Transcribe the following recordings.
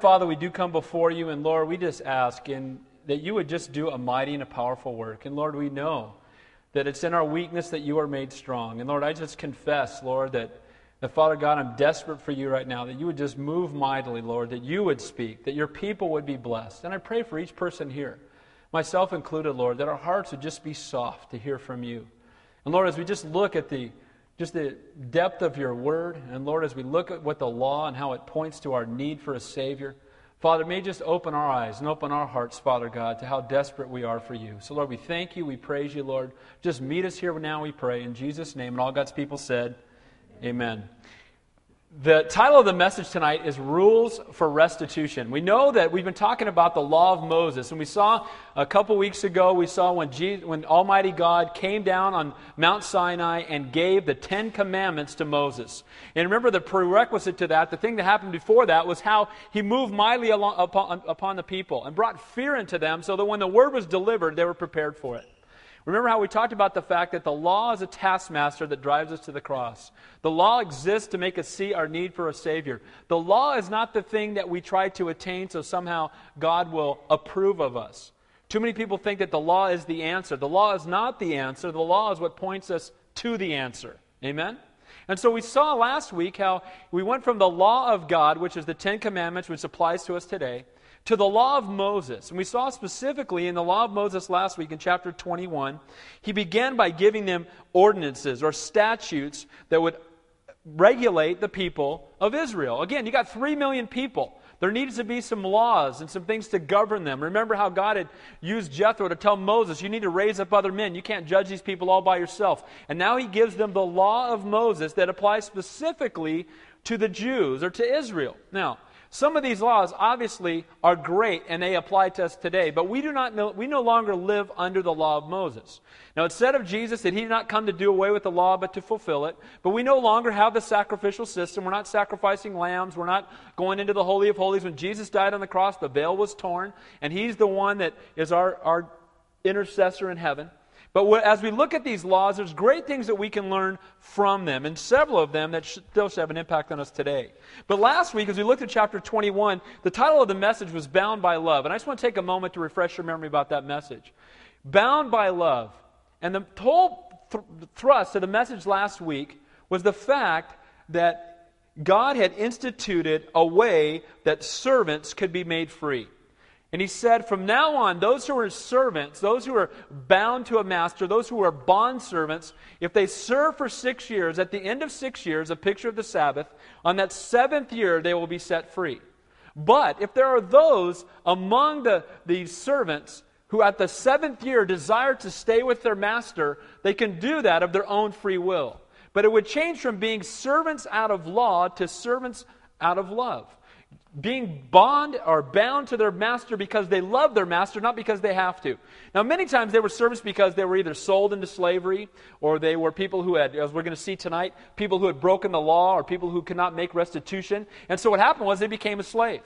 Father, we do come before you, and Lord, we just ask in, that you would just do a mighty and a powerful work. And Lord, we know that it's in our weakness that you are made strong. And Lord, I just confess, Lord, that, that Father God, I'm desperate for you right now, that you would just move mightily, Lord, that you would speak, that your people would be blessed. And I pray for each person here, myself included, Lord, that our hearts would just be soft to hear from you. And Lord, as we just look at the just the depth of your word. And Lord, as we look at what the law and how it points to our need for a Savior, Father, may just open our eyes and open our hearts, Father God, to how desperate we are for you. So, Lord, we thank you. We praise you, Lord. Just meet us here now, we pray. In Jesus' name. And all God's people said, Amen. The title of the message tonight is Rules for Restitution. We know that we've been talking about the law of Moses, and we saw a couple weeks ago, we saw when, Jesus, when Almighty God came down on Mount Sinai and gave the Ten Commandments to Moses. And remember, the prerequisite to that, the thing that happened before that, was how he moved mightily along, upon, upon the people and brought fear into them so that when the word was delivered, they were prepared for it. Remember how we talked about the fact that the law is a taskmaster that drives us to the cross. The law exists to make us see our need for a Savior. The law is not the thing that we try to attain so somehow God will approve of us. Too many people think that the law is the answer. The law is not the answer, the law is what points us to the answer. Amen? And so we saw last week how we went from the law of God, which is the Ten Commandments, which applies to us today, to the law of Moses. And we saw specifically in the law of Moses last week in chapter 21, he began by giving them ordinances or statutes that would regulate the people of Israel. Again, you got 3 million people. There needs to be some laws and some things to govern them. Remember how God had used Jethro to tell Moses, you need to raise up other men. You can't judge these people all by yourself. And now he gives them the law of Moses that applies specifically to the Jews or to Israel. Now, some of these laws obviously are great and they apply to us today, but we do not know, we no longer live under the law of Moses. Now it said of Jesus that he did not come to do away with the law but to fulfill it, but we no longer have the sacrificial system. We're not sacrificing lambs. We're not going into the Holy of Holies. When Jesus died on the cross, the veil was torn, and he's the one that is our, our intercessor in heaven. But as we look at these laws, there's great things that we can learn from them, and several of them that still should have an impact on us today. But last week, as we looked at chapter 21, the title of the message was Bound by Love. And I just want to take a moment to refresh your memory about that message. Bound by Love. And the whole th- thrust of the message last week was the fact that God had instituted a way that servants could be made free. And he said, from now on, those who are servants, those who are bound to a master, those who are bond servants, if they serve for six years, at the end of six years, a picture of the Sabbath, on that seventh year, they will be set free. But if there are those among the, the servants who at the seventh year desire to stay with their master, they can do that of their own free will. But it would change from being servants out of law to servants out of love being bond or bound to their master because they love their master, not because they have to. Now, many times they were servants because they were either sold into slavery or they were people who had, as we're going to see tonight, people who had broken the law or people who could not make restitution. And so what happened was they became a slave.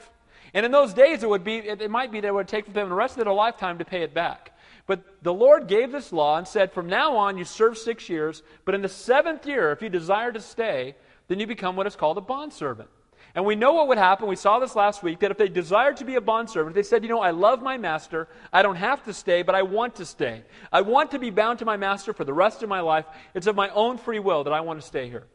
And in those days, it would be, it might be that it would take them the rest of their lifetime to pay it back. But the Lord gave this law and said, from now on, you serve six years, but in the seventh year, if you desire to stay, then you become what is called a bondservant. And we know what would happen. We saw this last week that if they desired to be a bondservant, they said, You know, I love my master. I don't have to stay, but I want to stay. I want to be bound to my master for the rest of my life. It's of my own free will that I want to stay here.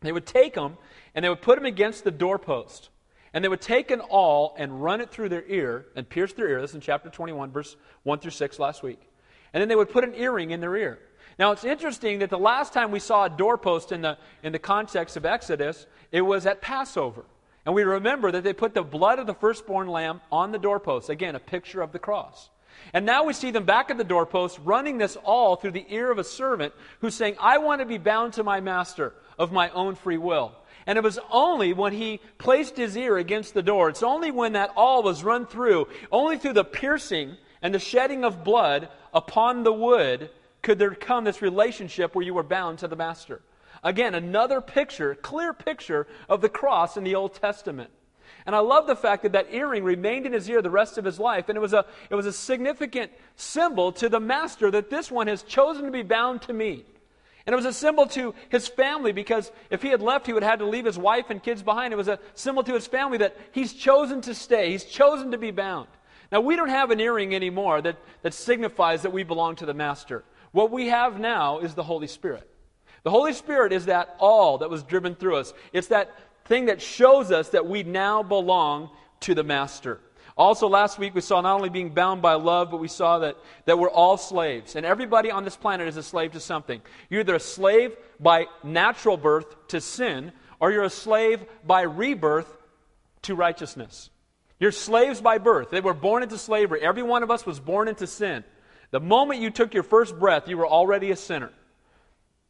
They would take them and they would put them against the doorpost. And they would take an awl and run it through their ear and pierce their ear. This is in chapter 21, verse 1 through 6 last week. And then they would put an earring in their ear. Now, it's interesting that the last time we saw a doorpost in the, in the context of Exodus, it was at Passover. And we remember that they put the blood of the firstborn lamb on the doorpost. Again, a picture of the cross. And now we see them back at the doorpost running this awl through the ear of a servant who's saying, I want to be bound to my master of my own free will. And it was only when he placed his ear against the door, it's only when that awl was run through, only through the piercing and the shedding of blood upon the wood, could there come this relationship where you were bound to the master. Again, another picture, clear picture of the cross in the Old Testament. And I love the fact that that earring remained in his ear the rest of his life. And it was a, it was a significant symbol to the master that this one has chosen to be bound to me. And it was a symbol to his family because if he had left, he would have had to leave his wife and kids behind. It was a symbol to his family that he's chosen to stay, he's chosen to be bound. Now, we don't have an earring anymore that, that signifies that we belong to the Master. What we have now is the Holy Spirit. The Holy Spirit is that awl that was driven through us. It's that thing that shows us that we now belong to the Master. Also, last week we saw not only being bound by love, but we saw that, that we're all slaves. And everybody on this planet is a slave to something. You're either a slave by natural birth to sin, or you're a slave by rebirth to righteousness. You're slaves by birth. They were born into slavery. Every one of us was born into sin. The moment you took your first breath, you were already a sinner.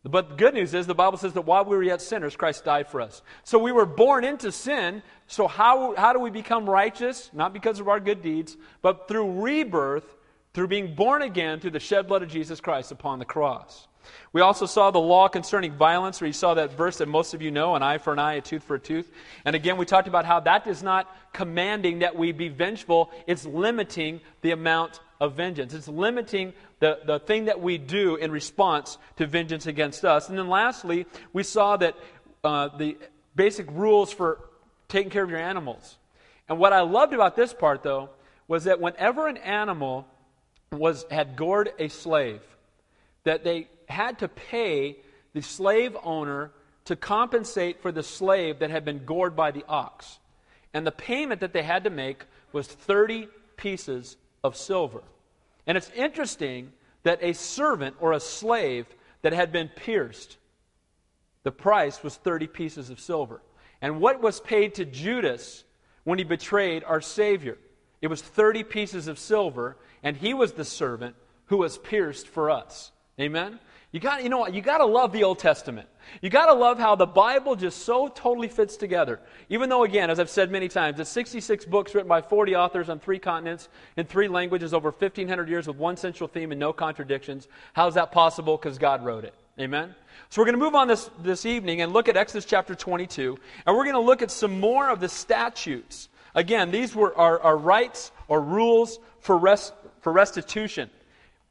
But the good news is the Bible says that while we were yet sinners, Christ died for us. So we were born into sin. So how, how do we become righteous? Not because of our good deeds, but through rebirth, through being born again through the shed blood of Jesus Christ upon the cross. We also saw the law concerning violence, where you saw that verse that most of you know an eye for an eye, a tooth for a tooth. And again, we talked about how that is not commanding that we be vengeful, it's limiting the amount of vengeance. It's limiting the, the thing that we do in response to vengeance against us. And then lastly, we saw that uh, the basic rules for taking care of your animals. And what I loved about this part, though, was that whenever an animal was, had gored a slave, that they had to pay the slave owner to compensate for the slave that had been gored by the ox. And the payment that they had to make was 30 pieces of silver. And it's interesting that a servant or a slave that had been pierced, the price was 30 pieces of silver. And what was paid to Judas when he betrayed our Savior? It was 30 pieces of silver, and he was the servant who was pierced for us. Amen? You got, you know what? You got to love the Old Testament. You got to love how the Bible just so totally fits together. Even though, again, as I've said many times, it's 66 books written by 40 authors on three continents in three languages over 1,500 years with one central theme and no contradictions. How is that possible? Because God wrote it. Amen? So we're going to move on this, this evening and look at Exodus chapter 22, and we're going to look at some more of the statutes. Again, these were our, our rights or rules for, rest, for restitution.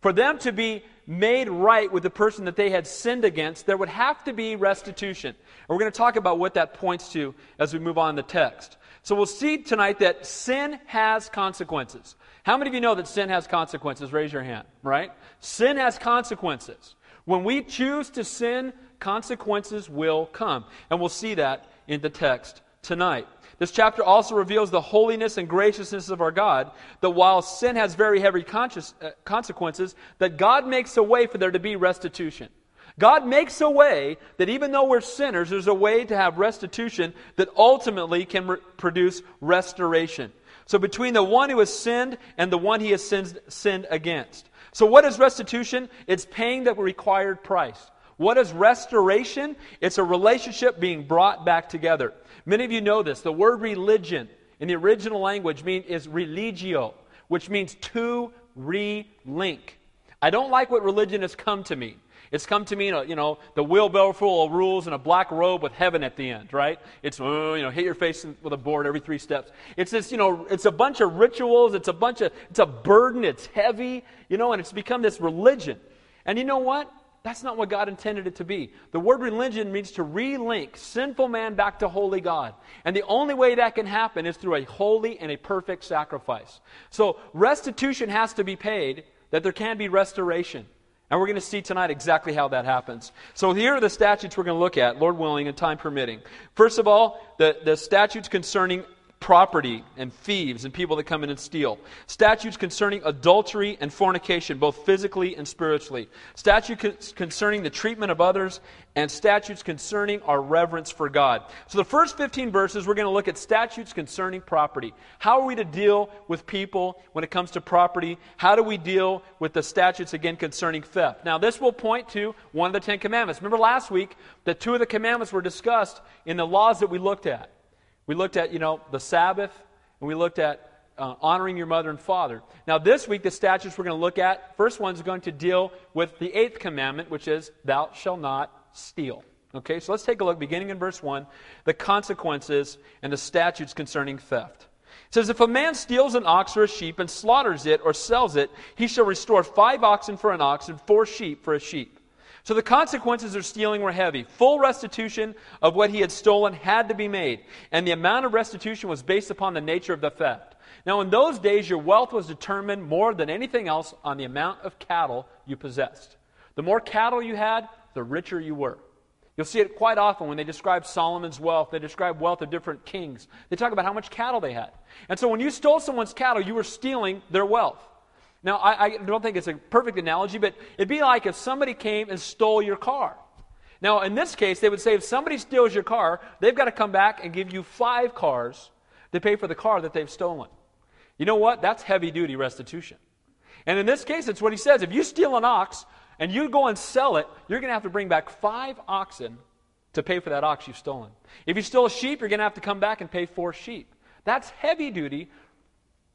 For them to be made right with the person that they had sinned against, there would have to be restitution. And we're going to talk about what that points to as we move on in the text. So we'll see tonight that sin has consequences. How many of you know that sin has consequences? Raise your hand, right? Sin has consequences. When we choose to sin, consequences will come. And we'll see that in the text tonight. This chapter also reveals the holiness and graciousness of our God, that while sin has very heavy uh, consequences, that God makes a way for there to be restitution. God makes a way that even though we're sinners, there's a way to have restitution that ultimately can re- produce restoration. So between the one who has sinned and the one he has sinned, sinned against. So what is restitution? It's paying the required price. What is restoration? It's a relationship being brought back together. Many of you know this. The word religion in the original language mean, is religio, which means to re-link. I don't like what religion has come to mean. It's come to mean, you know, the wheelbarrow full of rules and a black robe with heaven at the end, right? It's, uh, you know, hit your face with a board every three steps. It's this, you know, it's a bunch of rituals. It's a bunch of, it's a burden. It's heavy, you know, and it's become this religion. And you know what? That's not what God intended it to be. The word religion means to relink sinful man back to holy God. And the only way that can happen is through a holy and a perfect sacrifice. So restitution has to be paid, that there can be restoration. And we're going to see tonight exactly how that happens. So here are the statutes we're going to look at, Lord willing and time permitting. First of all, the, the statutes concerning property and thieves and people that come in and steal. Statutes concerning adultery and fornication, both physically and spiritually. Statutes concerning the treatment of others, and statutes concerning our reverence for God. So, the first 15 verses, we're going to look at statutes concerning property. How are we to deal with people when it comes to property? How do we deal with the statutes, again, concerning theft? Now, this will point to one of the Ten Commandments. Remember last week that two of the commandments were discussed in the laws that we looked at. We looked at, you know, the Sabbath, and we looked at uh, honoring your mother and father. Now, this week, the statutes we're going to look at, first one is going to deal with the eighth commandment, which is, Thou shalt not steal. Okay, so let's take a look, beginning in verse 1, the consequences and the statutes concerning theft. It says, If a man steals an ox or a sheep and slaughters it or sells it, he shall restore five oxen for an ox and four sheep for a sheep. So the consequences of stealing were heavy. Full restitution of what he had stolen had to be made, and the amount of restitution was based upon the nature of the theft. Now, in those days, your wealth was determined more than anything else on the amount of cattle you possessed. The more cattle you had, the richer you were. You'll see it quite often when they describe Solomon's wealth. They describe wealth of different kings. They talk about how much cattle they had. And so when you stole someone's cattle, you were stealing their wealth. Now, I, I, don't think it's a perfect analogy, but it'd be like if somebody came and stole your car. Now, in this case, they would say if somebody steals your car, they've got to come back and give you five cars to pay for the car that they've stolen. You know what? That's heavy duty restitution. And in this case, it's what he says. If you steal an ox and you go and sell it, you're going to have to bring back five oxen to pay for that ox you've stolen. If you steal a sheep, you're going to have to come back and pay four sheep. That's heavy duty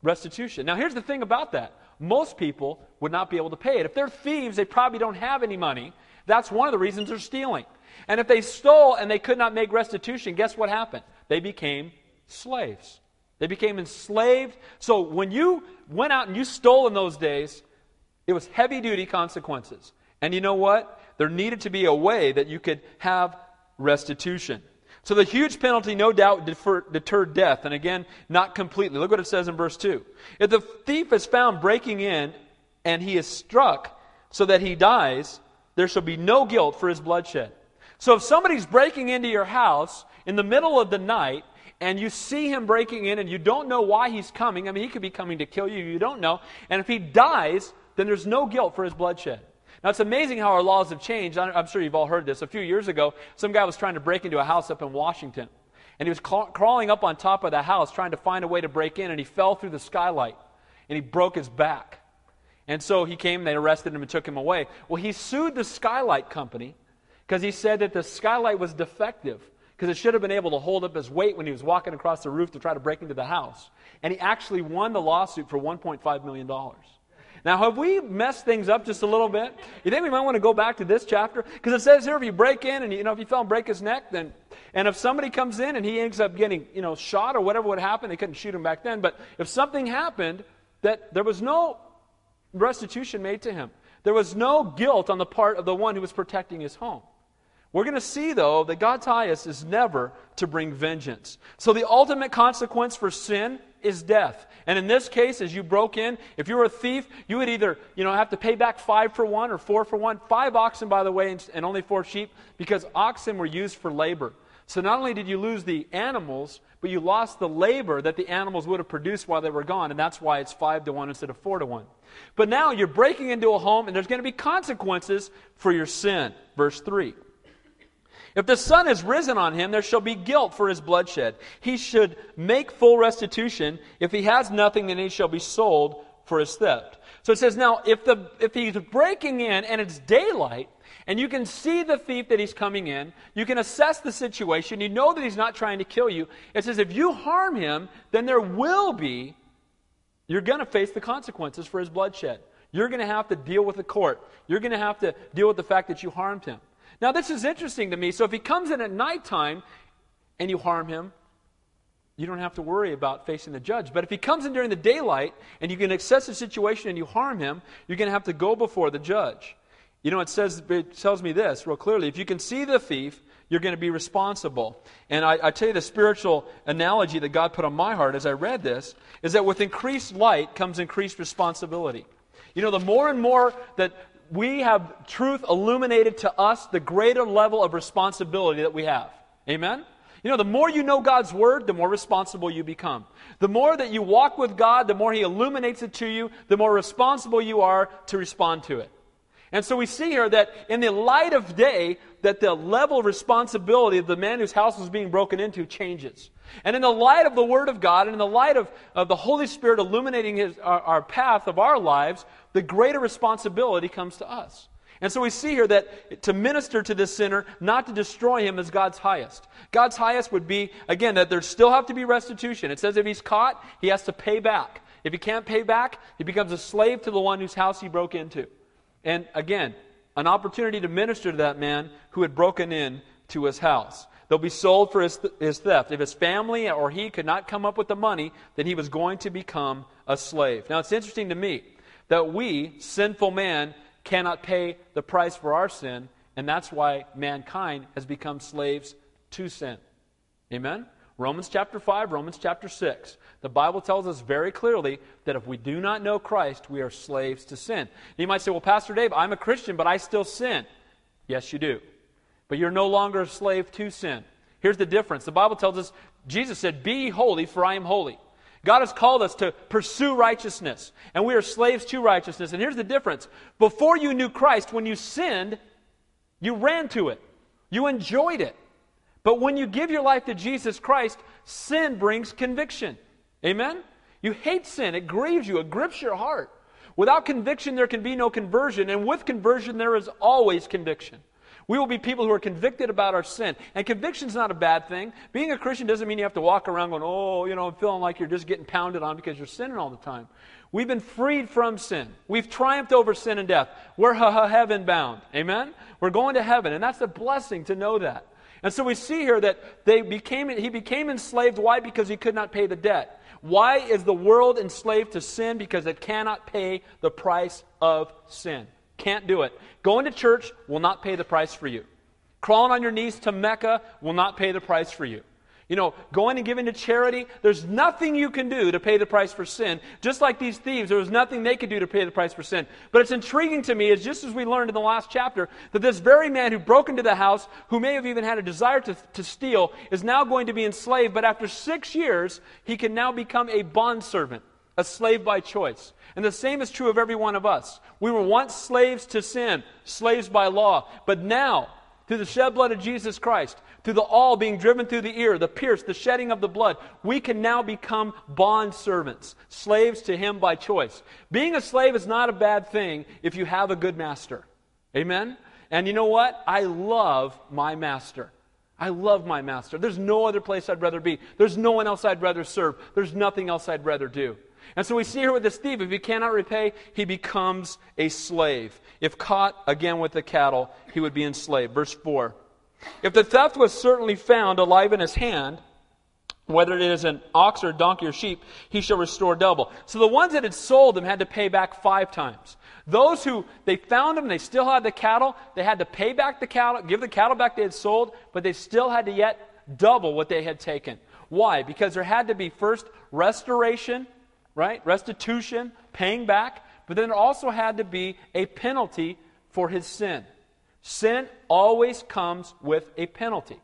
restitution. Now, here's the thing about that most people would not be able to pay it. If they're thieves, they probably don't have any money. That's one of the reasons they're stealing. And if they stole and they could not make restitution, guess what happened? They became slaves. They became enslaved. So when you went out and you stole in those days, it was heavy duty consequences. And you know what? There needed to be a way that you could have restitution. So the huge penalty, no doubt, defer, deterred death. And again, not completely. Look what it says in verse 2. If the thief is found breaking in and he is struck so that he dies, there shall be no guilt for his bloodshed. So if somebody's breaking into your house in the middle of the night and you see him breaking in and you don't know why he's coming, I mean, he could be coming to kill you, you don't know. And if he dies, then there's no guilt for his bloodshed. Now, it's amazing how our laws have changed. I'm sure you've all heard this. A few years ago, some guy was trying to break into a house up in Washington. And he was crawling up on top of the house trying to find a way to break in, and he fell through the skylight. And he broke his back. And so he came, they arrested him and took him away. Well, he sued the skylight company because he said that the skylight was defective because it should have been able to hold up his weight when he was walking across the roof to try to break into the house. And he actually won the lawsuit for $1.5 million. Now, have we messed things up just a little bit? You think we might want to go back to this chapter? Because it says here, if you break in and, you know, if you fell and break his neck, then, and if somebody comes in and he ends up getting, you know, shot or whatever would happen, they couldn't shoot him back then, but if something happened, that there was no restitution made to him. There was no guilt on the part of the one who was protecting his home. We're going to see, though, that God's highest is never to bring vengeance. So the ultimate consequence for sin is death. And in this case, as you broke in, if you were a thief, you would either, you know, have to pay back five for one or four for one. Five oxen, by the way, and only four sheep, because oxen were used for labor. So not only did you lose the animals, but you lost the labor that the animals would have produced while they were gone, and that's why it's five to one instead of four to one. But now you're breaking into a home, and there's going to be consequences for your sin. Verse 3. If the sun has risen on him, there shall be guilt for his bloodshed. He should make full restitution. If he has nothing, then he shall be sold for his theft. So it says, now, if, the, if he's breaking in and it's daylight, and you can see the thief that he's coming in, you can assess the situation, you know that he's not trying to kill you. It says, if you harm him, then there will be, you're going to face the consequences for his bloodshed. You're going to have to deal with the court. You're going to have to deal with the fact that you harmed him. Now, this is interesting to me. So, if he comes in at nighttime and you harm him, you don't have to worry about facing the judge. But if he comes in during the daylight and you can assess the situation and you harm him, you're going to have to go before the judge. You know, it says it tells me this real clearly. If you can see the thief, you're going to be responsible. And I, I, tell you the spiritual analogy that God put on my heart as I read this is that with increased light comes increased responsibility. You know, the more and more that we have truth illuminated to us, the greater level of responsibility that we have. Amen? You know, the more you know God's Word, the more responsible you become. The more that you walk with God, the more He illuminates it to you, the more responsible you are to respond to it. And so we see here that in the light of day, that the level of responsibility of the man whose house was being broken into changes. And in the light of the Word of God, and in the light of, of the Holy Spirit illuminating his, our, our path of our lives, the greater responsibility comes to us. And so we see here that to minister to this sinner, not to destroy him, is God's highest. God's highest would be, again, that there still have to be restitution. It says if he's caught, he has to pay back. If he can't pay back, he becomes a slave to the one whose house he broke into. And again, an opportunity to minister to that man who had broken in to his house. They'll be sold for his, his theft. If his family or he could not come up with the money, then he was going to become a slave. Now, it's interesting to me that we, sinful man, cannot pay the price for our sin, and that's why mankind has become slaves to sin. Amen? Romans chapter 5, Romans chapter 6. The Bible tells us very clearly that if we do not know Christ, we are slaves to sin. You might say, well, Pastor Dave, I'm a Christian, but I still sin. Yes, you do. But you're no longer a slave to sin. Here's the difference. The Bible tells us, Jesus said, Be holy, for I am holy. God has called us to pursue righteousness, and we are slaves to righteousness. And here's the difference. Before you knew Christ, when you sinned, you ran to it, you enjoyed it. But when you give your life to Jesus Christ, sin brings conviction. Amen? You hate sin, it grieves you, it grips your heart. Without conviction, there can be no conversion, and with conversion, there is always conviction. We will be people who are convicted about our sin. And conviction is not a bad thing. Being a Christian doesn't mean you have to walk around going, oh, you know, I'm feeling like you're just getting pounded on because you're sinning all the time. We've been freed from sin. We've triumphed over sin and death. We're heaven bound. Amen? We're going to heaven. And that's a blessing to know that. And so we see here that they became, he became enslaved. Why? Because he could not pay the debt. Why is the world enslaved to sin? Because it cannot pay the price of sin. Can't do it. Going to church will not pay the price for you. Crawling on your knees to Mecca will not pay the price for you. You know, going and giving to charity, there's nothing you can do to pay the price for sin. Just like these thieves, there was nothing they could do to pay the price for sin. But it's intriguing to me, is just as we learned in the last chapter, that this very man who broke into the house, who may have even had a desire to, to steal, is now going to be enslaved. But after six years, he can now become a bondservant, a slave by choice. And the same is true of every one of us. We were once slaves to sin, slaves by law. But now, through the shed blood of Jesus Christ, through the awl being driven through the ear, the pierce, the shedding of the blood, we can now become bond servants, slaves to Him by choice. Being a slave is not a bad thing if you have a good master. Amen? And you know what? I love my master. I love my master. There's no other place I'd rather be. There's no one else I'd rather serve. There's nothing else I'd rather do. And so we see here with this thief, if he cannot repay, he becomes a slave. If caught again with the cattle, he would be enslaved. Verse 4. If the theft was certainly found alive in his hand, whether it is an ox or a donkey or sheep, he shall restore double. So the ones that had sold him had to pay back five times. Those who they found him, they still had the cattle, they had to pay back the cattle, give the cattle back they had sold, but they still had to yet double what they had taken. Why? Because there had to be first restoration right? Restitution, paying back. But then there also had to be a penalty for his sin. Sin always comes with a penalty.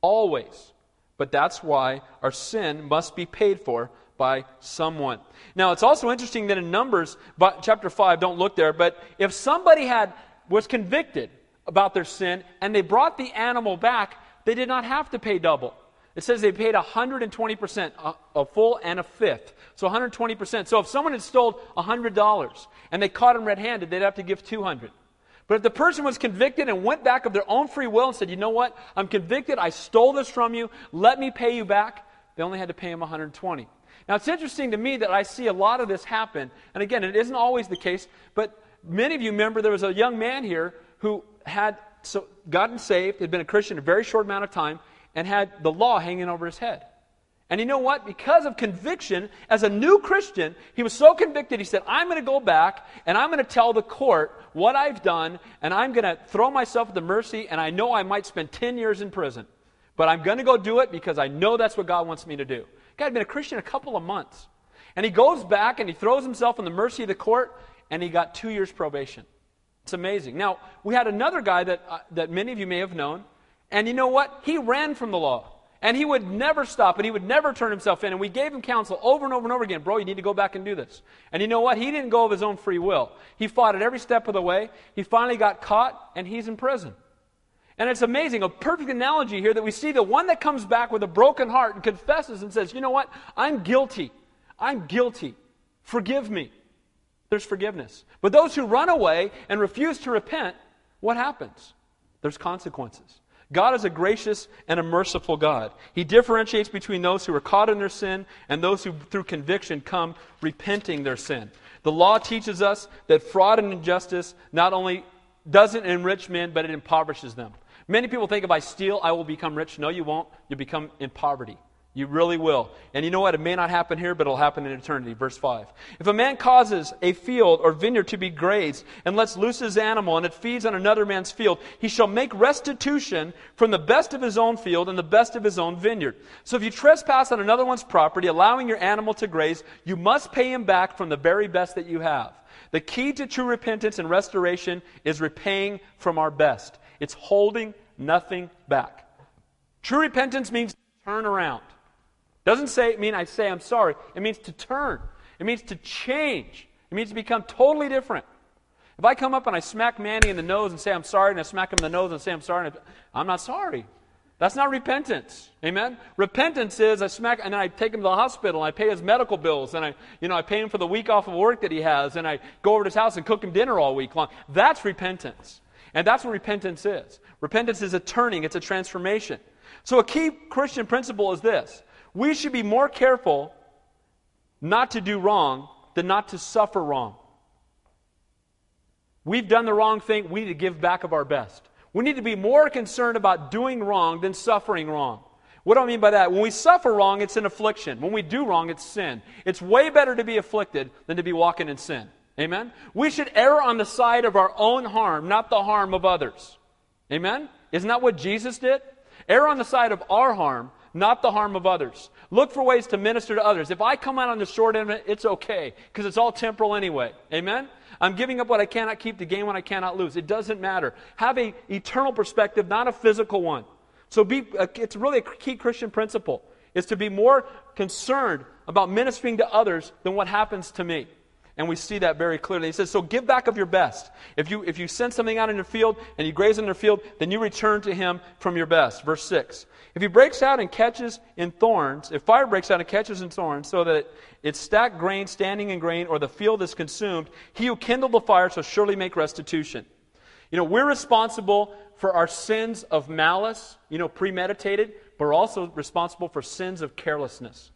Always. But that's why our sin must be paid for by someone. Now, it's also interesting that in Numbers, chapter 5, don't look there, but if somebody had was convicted about their sin and they brought the animal back, they did not have to pay double. It says they paid 120%, a, a full and a fifth. So 120%. So if someone had stole $100 and they caught him red handed, they'd have to give 200 But if the person was convicted and went back of their own free will and said, you know what, I'm convicted, I stole this from you, let me pay you back, they only had to pay him 120 Now it's interesting to me that I see a lot of this happen. And again, it isn't always the case, but many of you remember there was a young man here who had so gotten saved, had been a Christian a very short amount of time, and had the law hanging over his head. And you know what? Because of conviction, as a new Christian, he was so convicted, he said, I'm going to go back and I'm going to tell the court what I've done, and I'm going to throw myself at the mercy, and I know I might spend 10 years in prison. But I'm going to go do it because I know that's what God wants me to do. Guy had been a Christian a couple of months. And he goes back and he throws himself in the mercy of the court, and he got two years probation. It's amazing. Now, we had another guy that, uh, that many of you may have known and you know what? He ran from the law. And he would never stop and he would never turn himself in. And we gave him counsel over and over and over again. Bro, you need to go back and do this. And you know what? He didn't go of his own free will. He fought at every step of the way. He finally got caught and he's in prison. And it's amazing, a perfect analogy here that we see the one that comes back with a broken heart and confesses and says, You know what? I'm guilty. I'm guilty. Forgive me. There's forgiveness. But those who run away and refuse to repent, what happens? There's consequences. God is a gracious and a merciful God. He differentiates between those who are caught in their sin and those who, through conviction, come repenting their sin. The law teaches us that fraud and injustice not only doesn't enrich men, but it impoverishes them. Many people think if I steal, I will become rich. No, you won't. You become in poverty. You really will. And you know what? It may not happen here, but it'll happen in eternity. Verse 5. If a man causes a field or vineyard to be grazed and lets loose his animal and it feeds on another man's field, he shall make restitution from the best of his own field and the best of his own vineyard. So if you trespass on another one's property, allowing your animal to graze, you must pay him back from the very best that you have. The key to true repentance and restoration is repaying from our best. It's holding nothing back. True repentance means turn around. Doesn't say mean I say I'm sorry. It means to turn. It means to change. It means to become totally different. If I come up and I smack Manny in the nose and say I'm sorry, and I smack him in the nose and say I'm sorry, I'm not sorry. That's not repentance. Amen? Repentance is I smack and then I take him to the hospital and I pay his medical bills and I, you know, I pay him for the week off of work that he has and I go over to his house and cook him dinner all week long. That's repentance. And that's what repentance is. Repentance is a turning, it's a transformation. So a key Christian principle is this we should be more careful not to do wrong than not to suffer wrong. We've done the wrong thing, we need to give back of our best. We need to be more concerned about doing wrong than suffering wrong. What do I mean by that? When we suffer wrong, it's an affliction. When we do wrong, it's sin. It's way better to be afflicted than to be walking in sin. Amen? We should err on the side of our own harm, not the harm of others. Amen? Isn't that what Jesus did? Err on the side of our harm, not the harm of others. Look for ways to minister to others. If I come out on the short end it, it's okay, because it's all temporal anyway. Amen? I'm giving up what I cannot keep to gain what I cannot lose. It doesn't matter. Have a eternal perspective, not a physical one. So be, uh, it's really a key Christian principle, is to be more concerned about ministering to others than what happens to me. And we see that very clearly. He says, So give back of your best. If you, if you send something out in the field and you graze in the field, then you return to him from your best. Verse 6. If he breaks out and catches in thorns, if fire breaks out and catches in thorns, so that it, it's stacked grain standing in grain, or the field is consumed, he who kindled the fire shall surely make restitution. You know, we're responsible for our sins of malice, you know, premeditated, but we're also responsible for sins of carelessness.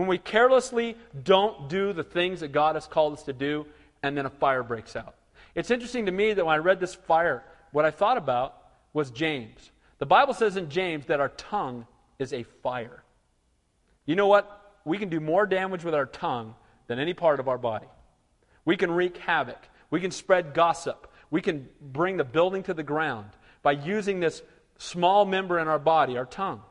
When we carelessly don't do the things that God has called us to do, and then a fire breaks out. It's interesting to me that when I read this fire, what I thought about was James. The Bible says in James that our tongue is a fire. You know what? We can do more damage with our tongue than any part of our body. We can wreak havoc. We can spread gossip. We can bring the building to the ground by using this small member in our body, our tongue.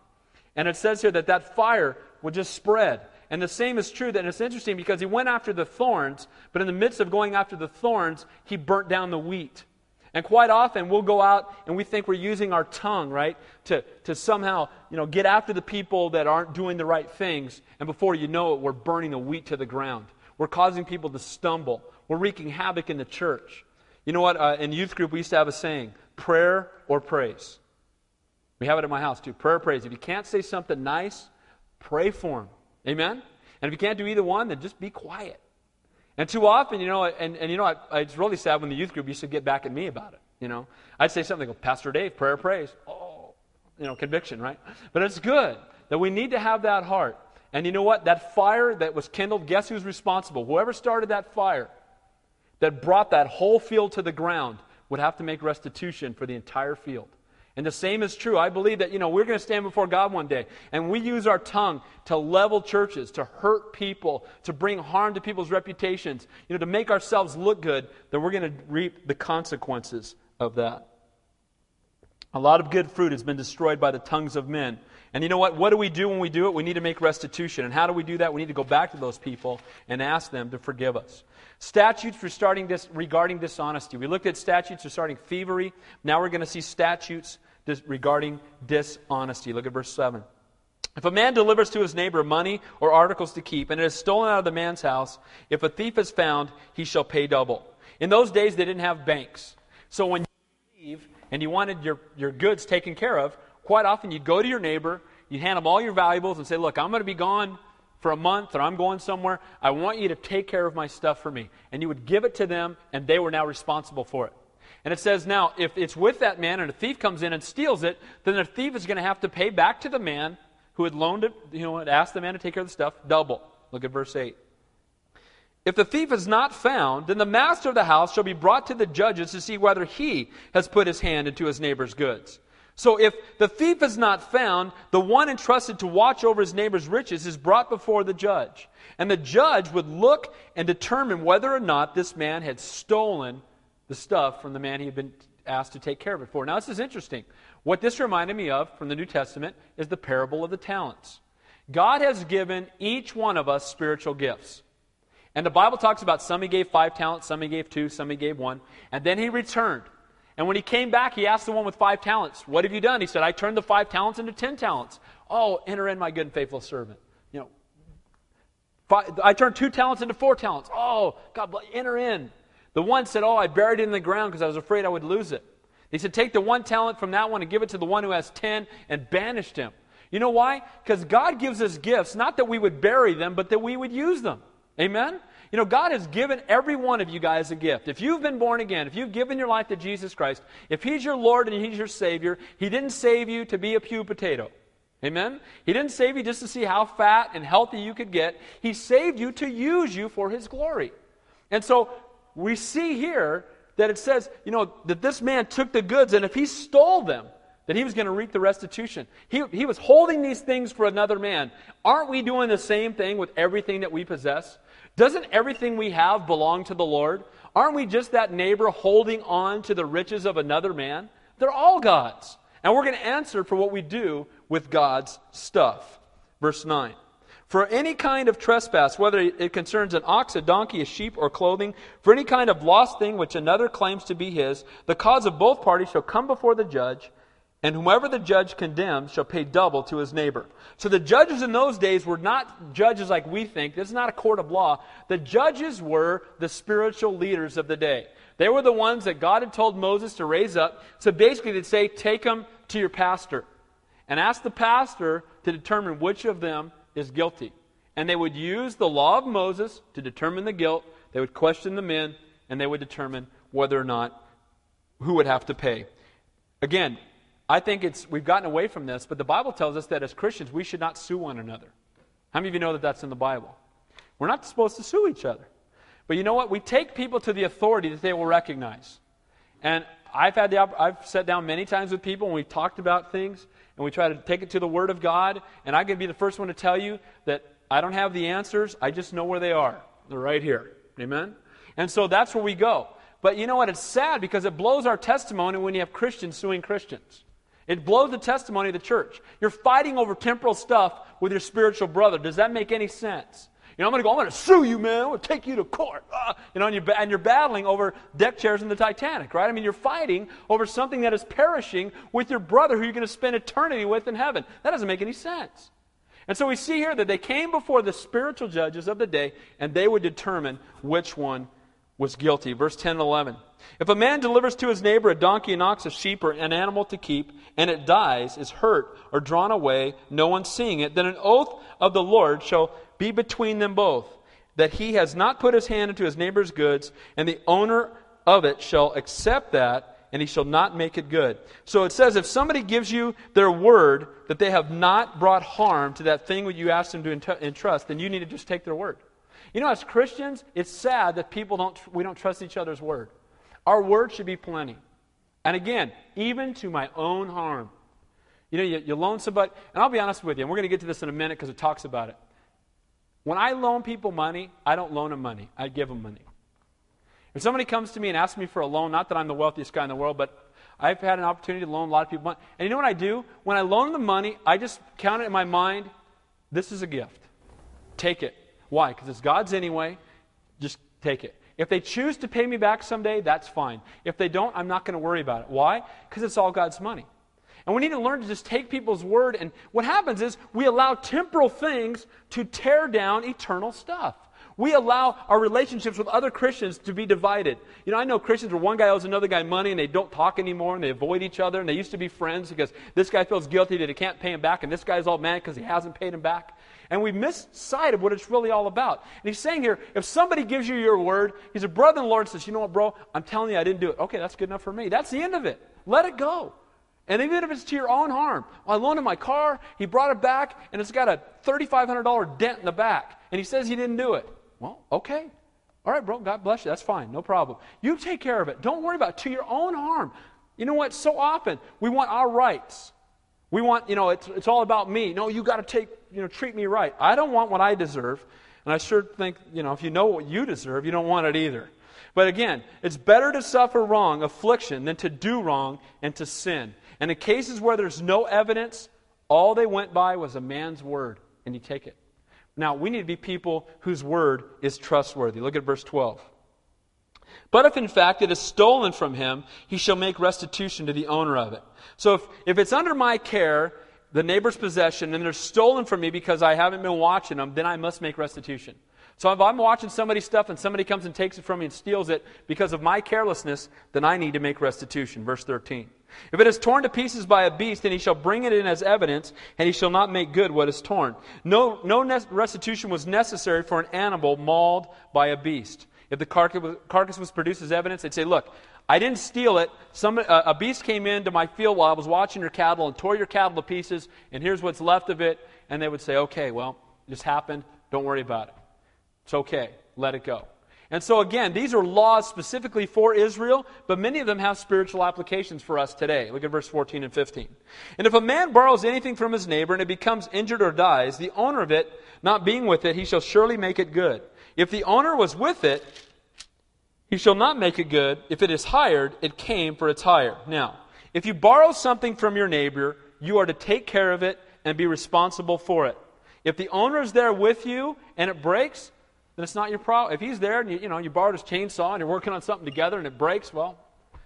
And it says here that that fire would just spread. And the same is true that it's interesting because he went after the thorns, but in the midst of going after the thorns, he burnt down the wheat. And quite often we'll go out and we think we're using our tongue, right, to, to somehow, you know, get after the people that aren't doing the right things. And before you know it, we're burning the wheat to the ground. We're causing people to stumble. We're wreaking havoc in the church. You know what? Uh, in youth group, we used to have a saying prayer or praise. We have it at my house too prayer or praise. If you can't say something nice, pray for them. Amen? And if you can't do either one, then just be quiet. And too often, you know, and, and you know, I, I, it's really sad when the youth group used to get back at me about it. You know, I'd say something, go, Pastor Dave, prayer, praise. Oh, you know, conviction, right? But it's good that we need to have that heart. And you know what? That fire that was kindled, guess who's responsible? Whoever started that fire that brought that whole field to the ground would have to make restitution for the entire field. And the same is true. I believe that, you know, we're going to stand before God one day, and we use our tongue to level churches, to hurt people, to bring harm to people's reputations, you know, to make ourselves look good, then we're going to reap the consequences of that. A lot of good fruit has been destroyed by the tongues of men. And you know what? What do we do when we do it? We need to make restitution. And how do we do that? We need to go back to those people and ask them to forgive us. Statutes for starting this, regarding dishonesty. We looked at statutes regarding thievery. Now we're going to see statutes regarding dishonesty. Look at verse 7. If a man delivers to his neighbor money or articles to keep, and it is stolen out of the man's house, if a thief is found, he shall pay double. In those days, they didn't have banks. So when you leave and you wanted your, your goods taken care of, quite often you'd go to your neighbor, you'd hand them all your valuables and say, Look, I'm going to be gone for a month or I'm going somewhere. I want you to take care of my stuff for me. And you would give it to them, and they were now responsible for it. And it says now, if it's with that man and a thief comes in and steals it, then the thief is going to have to pay back to the man who had loaned it, you know, had asked the man to take care of the stuff, double. Look at verse 8. If the thief is not found, then the master of the house shall be brought to the judges to see whether he has put his hand into his neighbor's goods. So if the thief is not found, the one entrusted to watch over his neighbor's riches is brought before the judge. And the judge would look and determine whether or not this man had stolen the stuff from the man he had been asked to take care of it for. Now, this is interesting. What this reminded me of from the New Testament is the parable of the talents. God has given each one of us spiritual gifts. And the Bible talks about some he gave five talents, some he gave two, some he gave one. And then he returned. And when he came back, he asked the one with five talents, What have you done? He said, I turned the five talents into ten talents. Oh, enter in, my good and faithful servant. You know, five, I turned two talents into four talents. Oh, God enter in. The one said, Oh, I buried it in the ground because I was afraid I would lose it. He said, Take the one talent from that one and give it to the one who has ten and banished him. You know why? Because God gives us gifts, not that we would bury them, but that we would use them. Amen? You know, God has given every one of you guys a gift. If you've been born again, if you've given your life to Jesus Christ, if He's your Lord and He's your Savior, He didn't save you to be a pew potato. Amen? He didn't save you just to see how fat and healthy you could get. He saved you to use you for His glory. And so we see here that it says, you know, that this man took the goods, and if he stole them, that he was going to reap the restitution. He, he was holding these things for another man. Aren't we doing the same thing with everything that we possess? Doesn't everything we have belong to the Lord? Aren't we just that neighbor holding on to the riches of another man? They're all God's. And we're going to answer for what we do with God's stuff. Verse 9. For any kind of trespass, whether it concerns an ox, a donkey, a sheep, or clothing, for any kind of lost thing which another claims to be his, the cause of both parties shall come before the judge, and whomever the judge condemns shall pay double to his neighbor. So the judges in those days were not judges like we think. This is not a court of law. The judges were the spiritual leaders of the day. They were the ones that God had told Moses to raise up. So basically, they'd say, Take them to your pastor. And ask the pastor to determine which of them is guilty. And they would use the law of Moses to determine the guilt. They would question the men, and they would determine whether or not who would have to pay. Again, I think it's, we've gotten away from this, but the Bible tells us that as Christians, we should not sue one another. How many of you know that that's in the Bible? We're not supposed to sue each other. But you know what? We take people to the authority that they will recognize. And I've had the I've sat down many times with people and we've talked about things and we try to take it to the Word of God. And I can be the first one to tell you that I don't have the answers. I just know where they are. They're right here. Amen? And so that's where we go. But you know what? It's sad because it blows our testimony when you have Christians suing Christians. It blows the testimony of the church. You're fighting over temporal stuff with your spiritual brother. Does that make any sense? Know, I'm going to go, I'm going to sue you, man. I'm going to take you to court. Ah, you know, and you're, and you're battling over deck chairs in the Titanic, right? I mean, you're fighting over something that is perishing with your brother who you're going to spend eternity with in heaven. That doesn't make any sense. And so we see here that they came before the spiritual judges of the day, and they would determine which one was guilty. Verse 10 and 11. If a man delivers to his neighbor a donkey, an ox, a sheep, or an animal to keep, and it dies, is hurt, or drawn away, no one seeing it, then an oath of the Lord shall be between them both, that he has not put his hand into his neighbor's goods, and the owner of it shall accept that, and he shall not make it good. So it says if somebody gives you their word that they have not brought harm to that thing that you asked them to entrust, then you need to just take their word. You know, as Christians, it's sad that people don't, we don't trust each other's word. Our word should be plenty. And again, even to my own harm. You know, you, you loan somebody, and I'll be honest with you, and we're going to get to this in a minute because it talks about it. When I loan people money, I don't loan them money, I give them money. If somebody comes to me and asks me for a loan, not that I'm the wealthiest guy in the world, but I've had an opportunity to loan a lot of people money. And you know what I do? When I loan them money, I just count it in my mind this is a gift. Take it. Why? Because it's God's anyway. Just take it. If they choose to pay me back someday, that's fine. If they don't, I'm not going to worry about it. Why? Because it's all God's money. And we need to learn to just take people's word. And what happens is we allow temporal things to tear down eternal stuff. We allow our relationships with other Christians to be divided. You know, I know Christians where one guy owes another guy money and they don't talk anymore and they avoid each other and they used to be friends because this guy feels guilty that he can't pay him back and this guy's all mad because he hasn't paid him back. And we miss sight of what it's really all about. And he's saying here, if somebody gives you your word, he's a brother in the Lord and says, you know what, bro, I'm telling you I didn't do it. Okay, that's good enough for me. That's the end of it. Let it go. And even if it's to your own harm. I loaned him my car, he brought it back, and it's got a $3,500 dent in the back. And he says he didn't do it. Well, okay. All right, bro, God bless you. That's fine. No problem. You take care of it. Don't worry about it. To your own harm. You know what? So often we want our rights. We want, you know, it's, it's all about me. No, you got to take, you know, treat me right. I don't want what I deserve. And I sure think, you know, if you know what you deserve, you don't want it either. But again, it's better to suffer wrong, affliction, than to do wrong and to sin. And in cases where there's no evidence, all they went by was a man's word, and you take it. Now, we need to be people whose word is trustworthy. Look at verse 12. But if in fact it is stolen from him, he shall make restitution to the owner of it. So if, if it's under my care, the neighbor's possession, and they're stolen from me because I haven't been watching them, then I must make restitution. So if I'm watching somebody's stuff and somebody comes and takes it from me and steals it because of my carelessness, then I need to make restitution. Verse 13. If it is torn to pieces by a beast, then he shall bring it in as evidence, and he shall not make good what is torn. No, no restitution was necessary for an animal mauled by a beast. If the carcass was produced as evidence, they'd say, Look, I didn't steal it. Some, a beast came into my field while I was watching your cattle and tore your cattle to pieces, and here's what's left of it. And they would say, okay, well, this happened. Don't worry about it. It's okay. Let it go. And so, again, these are laws specifically for Israel, but many of them have spiritual applications for us today. Look at verse 14 and 15. And if a man borrows anything from his neighbor and it becomes injured or dies, the owner of it, not being with it, he shall surely make it good. If the owner was with it, he shall not make it good. If it is hired, it came for its hire. Now, if you borrow something from your neighbor, you are to take care of it and be responsible for it. If the owner is there with you and it breaks, then it's not your problem. If he's there and you, you know you borrowed his chainsaw and you're working on something together and it breaks, well,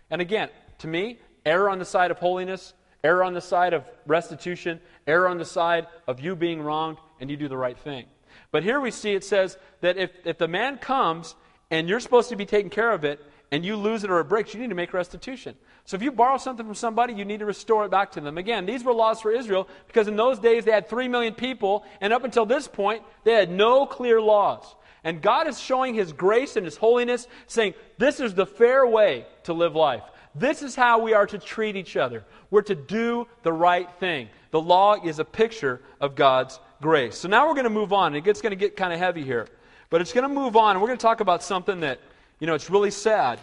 and again, to me, error on the side of holiness, error on the side of restitution, error on the side of you being wronged and you do the right thing. But here we see it says that if, if the man comes and you're supposed to be taking care of it, and you lose it or it breaks, you need to make restitution. So if you borrow something from somebody, you need to restore it back to them. Again, these were laws for Israel because in those days they had three million people, and up until this point, they had no clear laws. And God is showing His grace and His holiness, saying, This is the fair way to live life. This is how we are to treat each other. We're to do the right thing. The law is a picture of God's grace. So now we're going to move on. It's going to get kind of heavy here. But it's going to move on, and we're going to talk about something that, you know, it's really sad,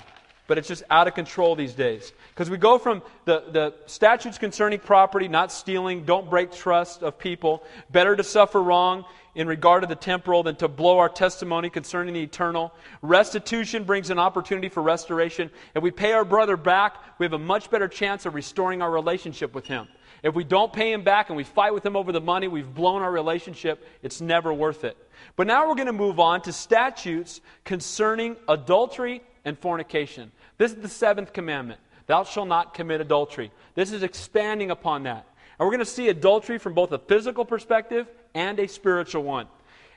but it's just out of control these days. Because we go from the, the statutes concerning property, not stealing, don't break trust of people, better to suffer wrong in regard to the temporal than to blow our testimony concerning the eternal. Restitution brings an opportunity for restoration. If we pay our brother back, we have a much better chance of restoring our relationship with him. If we don't pay him back and we fight with him over the money, we've blown our relationship. It's never worth it. But now we're going to move on to statutes concerning adultery and fornication. This is the seventh commandment Thou shalt not commit adultery. This is expanding upon that. And we're going to see adultery from both a physical perspective and a spiritual one.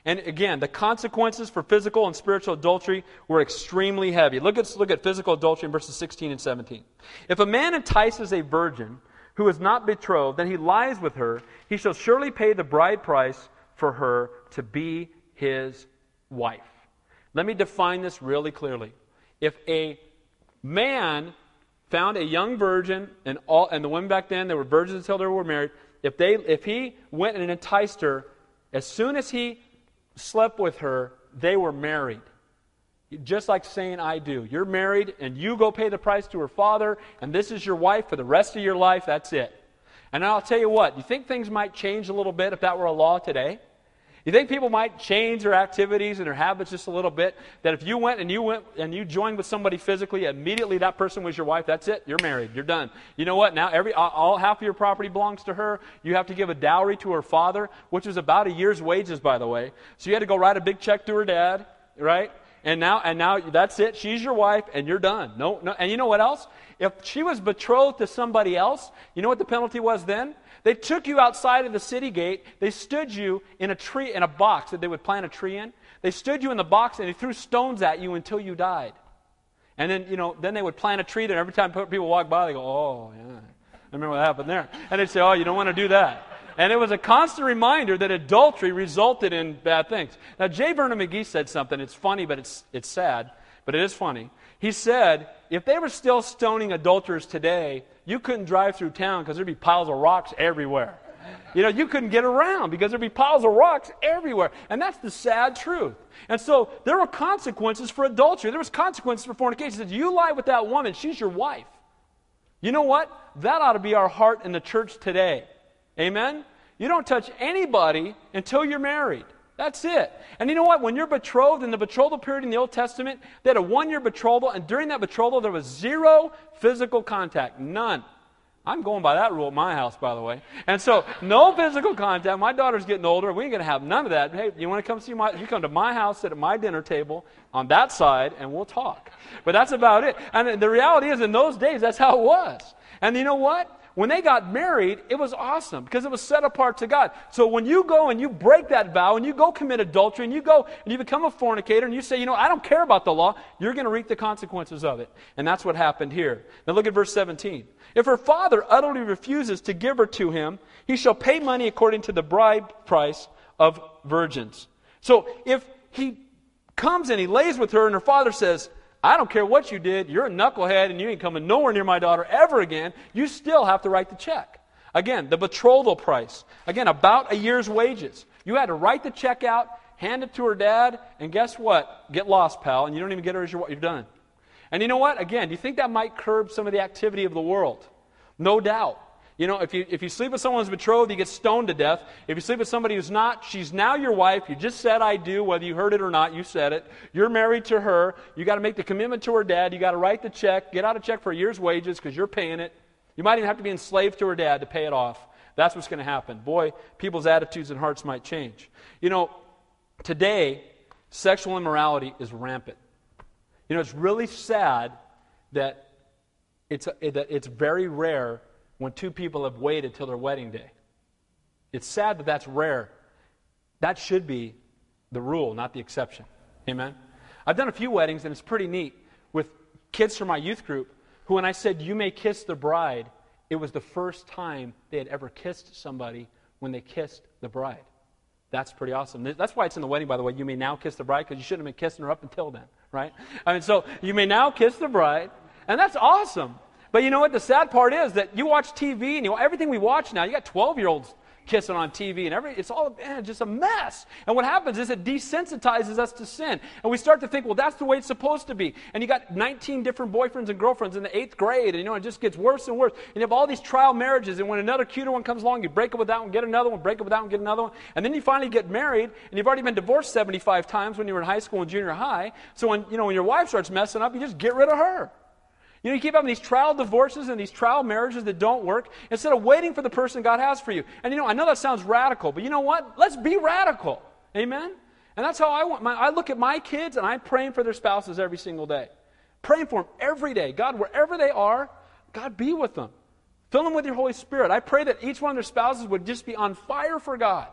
And again, the consequences for physical and spiritual adultery were extremely heavy. Look at, look at physical adultery in verses 16 and 17. If a man entices a virgin who is not betrothed, then he lies with her, he shall surely pay the bride price for her to be his wife. Let me define this really clearly. If a man found a young virgin, and, all, and the women back then, they were virgins until they were married, if, they, if he went and enticed her, as soon as he slept with her, they were married. Just like saying, I do. You're married, and you go pay the price to her father, and this is your wife for the rest of your life. That's it. And I'll tell you what, you think things might change a little bit if that were a law today? You think people might change their activities and their habits just a little bit? That if you went and you went and you joined with somebody physically, immediately that person was your wife. That's it. You're married. You're done. You know what? Now every all half of your property belongs to her. You have to give a dowry to her father, which was about a year's wages, by the way. So you had to go write a big check to her dad, right? And now and now that's it. She's your wife, and you're done. No, no. And you know what else? If she was betrothed to somebody else, you know what the penalty was then? They took you outside of the city gate. They stood you in a tree, in a box that they would plant a tree in. They stood you in the box and they threw stones at you until you died. And then, you know, then they would plant a tree there. Every time people walk by, they go, oh, yeah. I remember what happened there. And they'd say, oh, you don't want to do that. And it was a constant reminder that adultery resulted in bad things. Now, J. Vernon McGee said something. It's funny, but it's, it's sad, but it is funny. He said, if they were still stoning adulterers today, you couldn't drive through town because there'd be piles of rocks everywhere. You know, you couldn't get around because there'd be piles of rocks everywhere. And that's the sad truth. And so there were consequences for adultery. There was consequences for fornication. He said, you lie with that woman, she's your wife. You know what? That ought to be our heart in the church today. Amen? You don't touch anybody until you're married. That's it. And you know what? When you're betrothed, in the betrothal period in the Old Testament, they had a one year betrothal, and during that betrothal, there was zero physical contact. None. I'm going by that rule at my house, by the way. And so, no physical contact. My daughter's getting older. We ain't going to have none of that. Hey, you want to come see my, you come to my house, sit at my dinner table on that side, and we'll talk. But that's about it. And the reality is, in those days, that's how it was. And you know what? When they got married, it was awesome because it was set apart to God. So when you go and you break that vow and you go commit adultery and you go and you become a fornicator and you say, you know, I don't care about the law, you're going to reap the consequences of it. And that's what happened here. Now look at verse 17. If her father utterly refuses to give her to him, he shall pay money according to the bride price of virgins. So if he comes and he lays with her and her father says, I don't care what you did, you're a knucklehead and you ain't coming nowhere near my daughter ever again, you still have to write the check. Again, the betrothal price. Again, about a year's wages. You had to write the check out, hand it to her dad, and guess what? Get lost, pal, and you don't even get her as what you've done. And you know what? Again, do you think that might curb some of the activity of the world? No doubt. You know, if you, if you sleep with someone who's betrothed, you get stoned to death. If you sleep with somebody who's not, she's now your wife. You just said, I do, whether you heard it or not, you said it. You're married to her. You got to make the commitment to her dad. You got to write the check, get out a check for a year's wages because you're paying it. You might even have to be enslaved to her dad to pay it off. That's what's going to happen. Boy, people's attitudes and hearts might change. You know, today, sexual immorality is rampant. You know, it's really sad that it's, that it's very rare when two people have waited till their wedding day. It's sad that that's rare. That should be the rule, not the exception. Amen? I've done a few weddings, and it's pretty neat with kids from my youth group who, when I said, You may kiss the bride, it was the first time they had ever kissed somebody when they kissed the bride. That's pretty awesome. That's why it's in the wedding, by the way. You may now kiss the bride because you shouldn't have been kissing her up until then, right? I mean, so you may now kiss the bride, and that's awesome. But you know what? The sad part is that you watch TV and you everything we watch now, you got 12 year olds kissing on TV and every, it's all man, just a mess. And what happens is it desensitizes us to sin. And we start to think, well, that's the way it's supposed to be. And you got 19 different boyfriends and girlfriends in the eighth grade, and you know, it just gets worse and worse. And you have all these trial marriages, and when another cuter one comes along, you break up with that one, get another one, break up with that one, get another one. And then you finally get married, and you've already been divorced 75 times when you were in high school and junior high. So when, you know, when your wife starts messing up, you just get rid of her. You know, you keep having these trial divorces and these trial marriages that don't work instead of waiting for the person God has for you. And you know, I know that sounds radical, but you know what? Let's be radical. Amen? And that's how I want my, I look at my kids and I'm praying for their spouses every single day. Praying for them every day. God, wherever they are, God, be with them. Fill them with your Holy Spirit. I pray that each one of their spouses would just be on fire for God.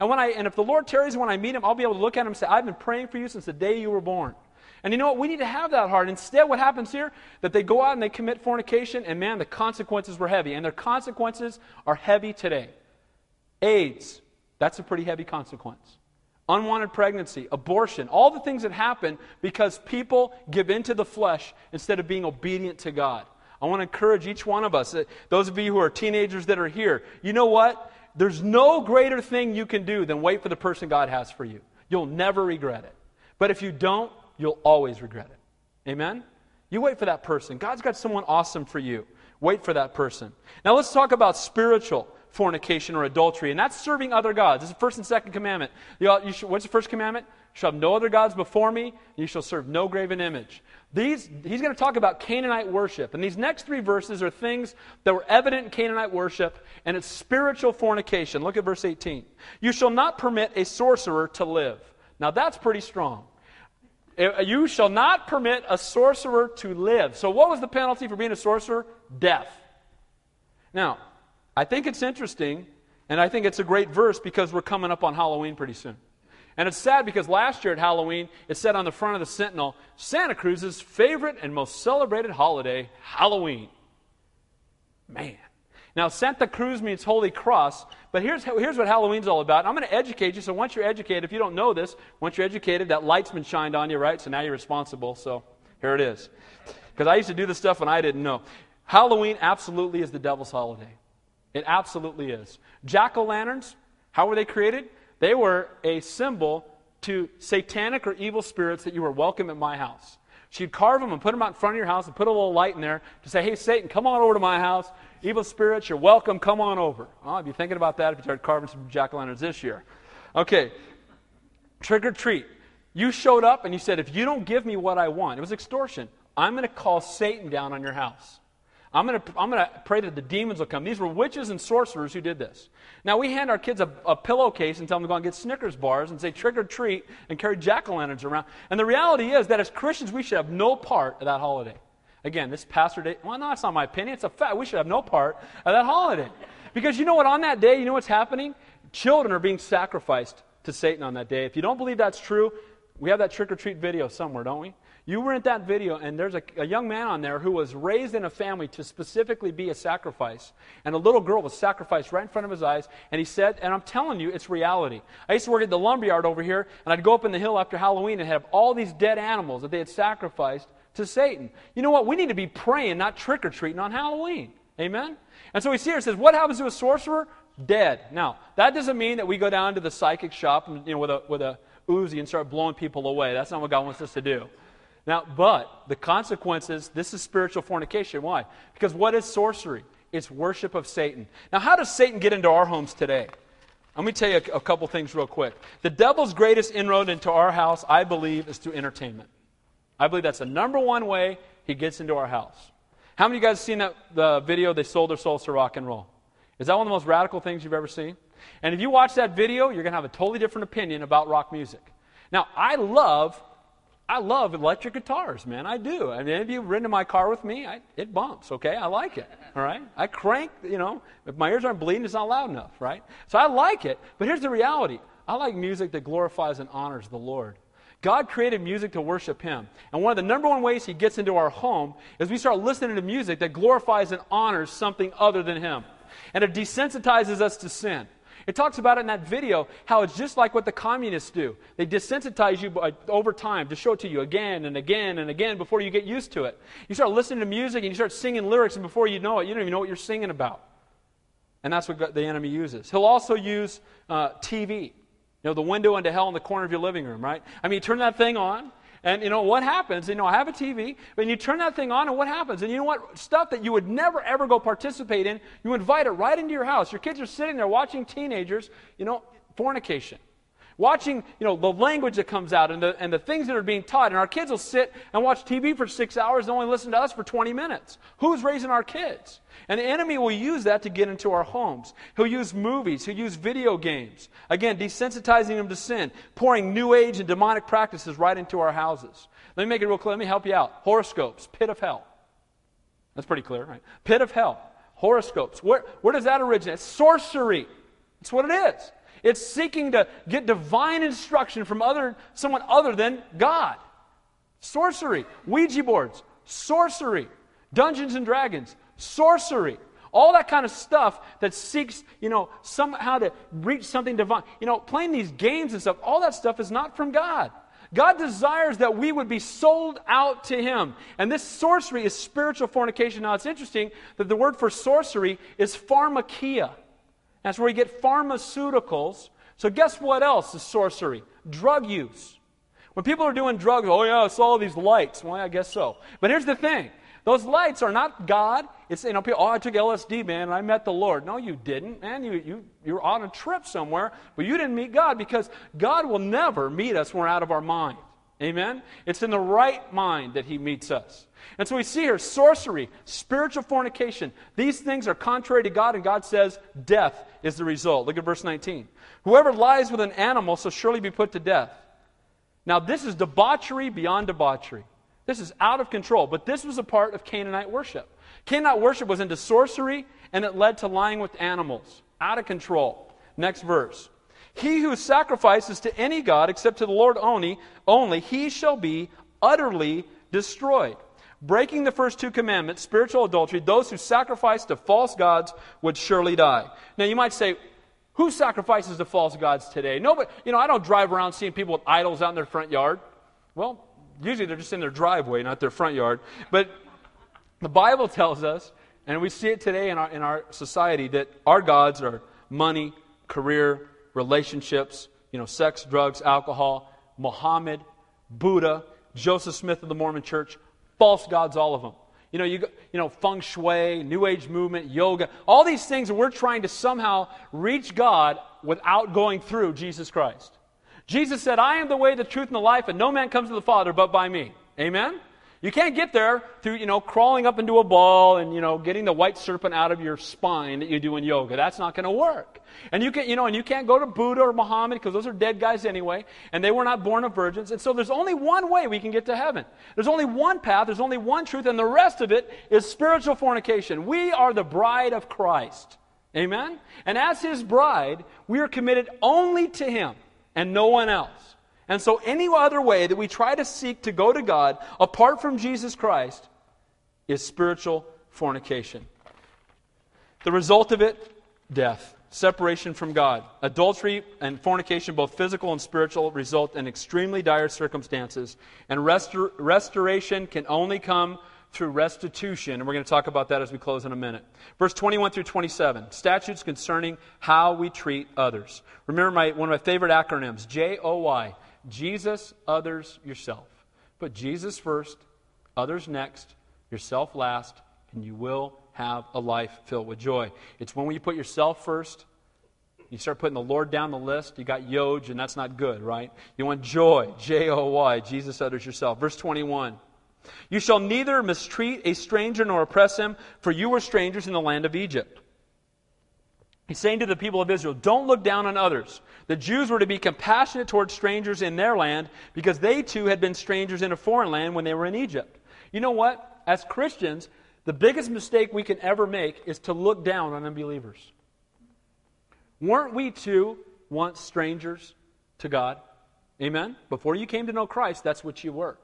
And when I and if the Lord tarries when I meet him, I'll be able to look at him and say, I've been praying for you since the day you were born. And you know what? We need to have that heart. Instead, what happens here? That they go out and they commit fornication, and man, the consequences were heavy. And their consequences are heavy today. AIDS, that's a pretty heavy consequence. Unwanted pregnancy, abortion, all the things that happen because people give into the flesh instead of being obedient to God. I want to encourage each one of us, uh, those of you who are teenagers that are here, you know what? There's no greater thing you can do than wait for the person God has for you. You'll never regret it. But if you don't, you'll always regret it. Amen? You wait for that person. God's got someone awesome for you. Wait for that person. Now let's talk about spiritual fornication or adultery, and that's serving other gods. It's the first and second commandment. You, you should, what's the first commandment? You shall have no other gods before me, you shall serve no graven image. These, he's going to talk about Canaanite worship. And these next three verses are things that were evident in Canaanite worship, and it's spiritual fornication. Look at verse 18. You shall not permit a sorcerer to live. Now that's pretty strong. Uh, you shall not permit a sorcerer to live. So, what was the penalty for being a sorcerer? Death. Now, I think it's interesting, and I think it's a great verse because we're coming up on Halloween pretty soon. And it's sad because last year at Halloween, it said on the front of the Sentinel, Santa Cruz's favorite and most celebrated holiday, Halloween. Man. Now, Santa Cruz means Holy Cross, but here's, here's what Halloween's all about. I'm going to educate you, so once you're educated, if you don't know this, once you're educated, that light's been shined on you, right? So now you're responsible, so here it is. Because I used to do this stuff when I didn't know. Halloween absolutely is the devil's holiday. It absolutely is. Jack o' lanterns, how were they created? They were a symbol to satanic or evil spirits that you were welcome at my house. She'd carve them and put them out in front of your house and put a little light in there to say, hey, Satan, come on over to my house. Evil spirits, you're welcome. Come on over. I'd be thinking about that if you started carving some jack o' lanterns this year. Okay, trick or treat. You showed up and you said, if you don't give me what I want, it was extortion. I'm going to call Satan down on your house. I'm going to I'm going to pray that the demons will come. These were witches and sorcerers who did this. Now, we hand our kids a, a pillowcase and tell them to go and get Snickers bars and say trick or treat and carry jack o' lanterns around. And the reality is that as Christians, we should have no part of that holiday. Again, this pastor day, well, no, that's not my opinion. It's a fact. We should have no part of that holiday. Because you know what? On that day, you know what's happening? Children are being sacrificed to Satan on that day. If you don't believe that's true, we have that trick or treat video somewhere, don't we? You were in that video, and there's a, a, young man on there who was raised in a family to specifically be a sacrifice. And a little girl was sacrificed right in front of his eyes. And he said, and I'm telling you, it's reality. I used to work at the lumberyard over here, and I'd go up in the hill after Halloween and have all these dead animals that they had sacrificed to Satan. You know what? We need to be praying, not trick or treating on Halloween. Amen? And so we see here, it says, What happens to a sorcerer? Dead. Now, that doesn't mean that we go down to the psychic shop and, you know, with, a, with a Uzi and start blowing people away. That's not what God wants us to do. Now, but the consequences, this is spiritual fornication. Why? Because what is sorcery? It's worship of Satan. Now, how does Satan get into our homes today? Let me tell you a, a couple things real quick. The devil's greatest inroad into our house, I believe, is through entertainment. I believe that's the number one way he gets into our house. How many of you guys seen that the video they sold their souls to rock and roll? Is that one of the most radical things you've ever seen? And if you watch that video, you're going to have a totally different opinion about rock music. Now, I love I love electric guitars, man. I do. I mean, if you've ridden in my car with me, I, it bumps, okay? I like it, all right? I crank, you know, if my ears aren't bleeding, it's not loud enough, right? So I like it. But here's the reality I like music that glorifies and honors the Lord. God created music to worship Him. And one of the number one ways He gets into our home is we start listening to music that glorifies and honors something other than Him. And it desensitizes us to sin. It talks about it in that video how it's just like what the communists do. They desensitize you over time to show it to you again and again and again before you get used to it. You start listening to music and you start singing lyrics, and before you know it, you don't even know what you're singing about. And that's what the enemy uses. He'll also use uh, TV. You know, the window into hell in the corner of your living room, right? I mean, you turn that thing on, and you know what happens? You know, I have a TV, but you turn that thing on, and what happens? And you know what? Stuff that you would never ever go participate in, you invite it right into your house. Your kids are sitting there watching teenagers, you know, fornication watching you know the language that comes out and the, and the things that are being taught. And our kids will sit and watch tv for six hours and only listen to us for 20 minutes. Who's raising our kids? And the enemy will use that to get into our homes. He'll use movies. He'll use video games. Again desensitizing them to sin. Pouring new age and demonic practices right into our houses. Let me make it real clear. Let me help you out. Horoscopes. Pit of hell. That's pretty clear right? Pit of hell. Horoscopes. Where, where does that originate? Sorcery. That's what it is it's seeking to get divine instruction from other, someone other than God. Sorcery, Ouija boards, sorcery, Dungeons and Dragons, sorcery. All that kind of stuff that seeks, you know, somehow to reach something divine. You know, playing these games and stuff, all that stuff is not from God. God desires that we would be sold out to Him. And this sorcery is spiritual fornication. Now, it's interesting that the word for sorcery is pharmakeia. That's where you get pharmaceuticals. So, guess what else is sorcery? Drug use. When people are doing drugs, oh, yeah, it's all these lights. Well, I guess so. But here's the thing those lights are not God. It's, you know, people, oh, I took LSD, man, and I met the Lord. No, you didn't, man. You, you, you're on a trip somewhere, but you didn't meet God because God will never meet us when we're out of our mind. Amen? It's in the right mind that He meets us. And so we see here sorcery, spiritual fornication. These things are contrary to God, and God says death is the result. Look at verse 19. Whoever lies with an animal shall surely be put to death. Now, this is debauchery beyond debauchery. This is out of control, but this was a part of Canaanite worship. Canaanite worship was into sorcery, and it led to lying with animals. Out of control. Next verse. He who sacrifices to any god except to the Lord only, only he shall be utterly destroyed. Breaking the first two commandments, spiritual adultery, those who sacrifice to false gods would surely die. Now you might say, who sacrifices to false gods today? Nobody, you know, I don't drive around seeing people with idols out in their front yard. Well, usually they're just in their driveway, not their front yard. But the Bible tells us, and we see it today in our, in our society, that our gods are money, career, relationships, you know, sex, drugs, alcohol, Muhammad, Buddha, Joseph Smith of the Mormon Church, false gods, all of them. You know, you, you know, feng shui, New Age movement, yoga, all these things, we're trying to somehow reach God without going through Jesus Christ. Jesus said, I am the way, the truth, and the life, and no man comes to the Father but by me. Amen? You can't get there through, you know, crawling up into a ball and, you know, getting the white serpent out of your spine that you do in yoga. That's not going to work. And you can, you know, and you can't go to Buddha or Muhammad because those are dead guys anyway, and they were not born of virgins. And so there's only one way we can get to heaven. There's only one path, there's only one truth, and the rest of it is spiritual fornication. We are the bride of Christ. Amen? And as his bride, we are committed only to him and no one else. And so, any other way that we try to seek to go to God apart from Jesus Christ is spiritual fornication. The result of it, death, separation from God. Adultery and fornication, both physical and spiritual, result in extremely dire circumstances. And restor- restoration can only come through restitution. And we're going to talk about that as we close in a minute. Verse 21 through 27 statutes concerning how we treat others. Remember my, one of my favorite acronyms J O Y. Jesus, others, yourself. Put Jesus first, others next, yourself last, and you will have a life filled with joy. It's when you put yourself first, you start putting the Lord down the list, you got Yoj, and that's not good, right? You want joy, J O Y, Jesus, others, yourself. Verse 21. You shall neither mistreat a stranger nor oppress him, for you were strangers in the land of Egypt. He's saying to the people of Israel, don't look down on others. The Jews were to be compassionate towards strangers in their land because they too had been strangers in a foreign land when they were in Egypt. You know what? As Christians, the biggest mistake we can ever make is to look down on unbelievers. Weren't we too once strangers to God? Amen? Before you came to know Christ, that's what you were.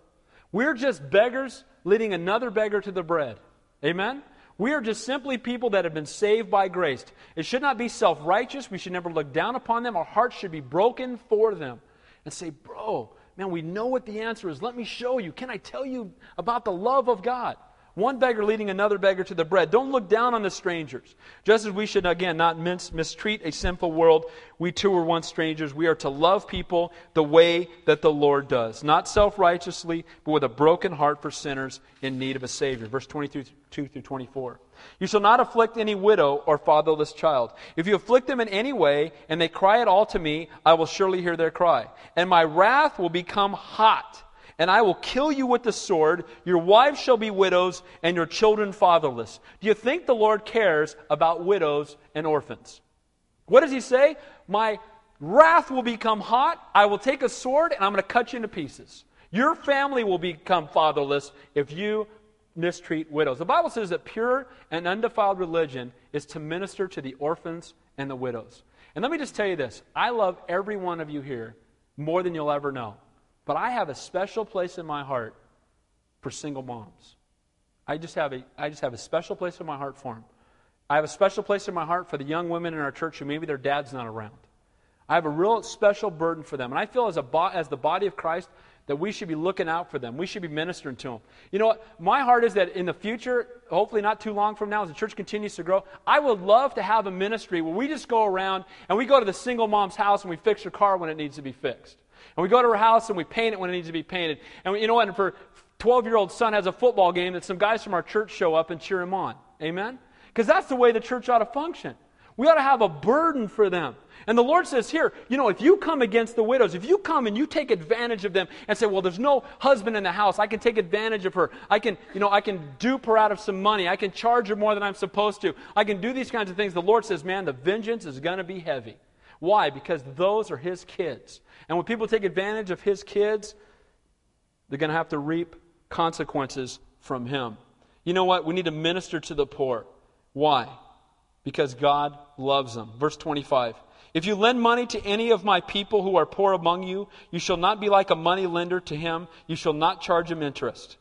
We're just beggars leading another beggar to the bread. Amen? We are just simply people that have been saved by grace. It should not be self righteous. We should never look down upon them. Our hearts should be broken for them and say, Bro, man, we know what the answer is. Let me show you. Can I tell you about the love of God? One beggar leading another beggar to the bread. Don't look down on the strangers. Just as we should, again, not mis- mistreat a sinful world, we too were once strangers. We are to love people the way that the Lord does. Not self righteously, but with a broken heart for sinners in need of a Savior. Verse 22 through 24. You shall not afflict any widow or fatherless child. If you afflict them in any way, and they cry at all to me, I will surely hear their cry. And my wrath will become hot and I will kill you with the sword. Your wives shall be widows, and your children fatherless. Do you think the Lord cares about widows and orphans? What does he say? My wrath will become hot. I will take a sword, and I'm going to cut you into pieces. Your family will become fatherless if you mistreat widows. The Bible says that pure and undefiled religion is to minister to the orphans and the widows. And let me just tell you this I love every one of you here more than you'll ever know. But I have a special place in my heart for single moms. I just have a, I just have a special place in my heart for them. I have a special place in my heart for the young women in our church who maybe their dad's not around. I have a real special burden for them. And I feel as, a bo- as the body of Christ that we should be looking out for them. We should be ministering to them. You know what? My heart is that in the future, hopefully not too long from now, as the church continues to grow, I would love to have a ministry where we just go around and we go to the single mom's house and we fix her car when it needs to be fixed. And we go to her house and we paint it when it needs to be painted. And we, you know what? And for 12 year old son has a football game that some guys from our church show up and cheer him on. Amen? Because that's the way the church ought to function. We ought to have a burden for them. And the Lord says here, you know, if you come against the widows, if you come and you take advantage of them and say, well, there's no husband in the house, I can take advantage of her. I can, you know, I can dupe her out of some money. I can charge her more than I'm supposed to. I can do these kinds of things. The Lord says, man, the vengeance is going to be heavy. Why? Because those are his kids. And when people take advantage of his kids, they're going to have to reap consequences from him. You know what? We need to minister to the poor. Why? Because God loves them. Verse 25. If you lend money to any of my people who are poor among you, you shall not be like a money lender to him. You shall not charge him interest.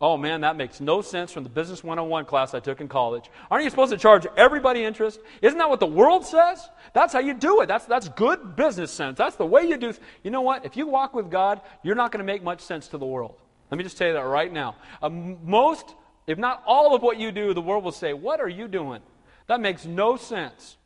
Oh man, that makes no sense from the Business 101 class I took in college. Aren't you supposed to charge everybody interest? Isn't that what the world says? That's how you do it. That's, that's good business sense. That's the way you do. You know what? If you walk with God, you're not going to make much sense to the world. Let me just tell you that right now. Uh, most, if not all of what you do, the world will say, What are you doing? That makes no sense.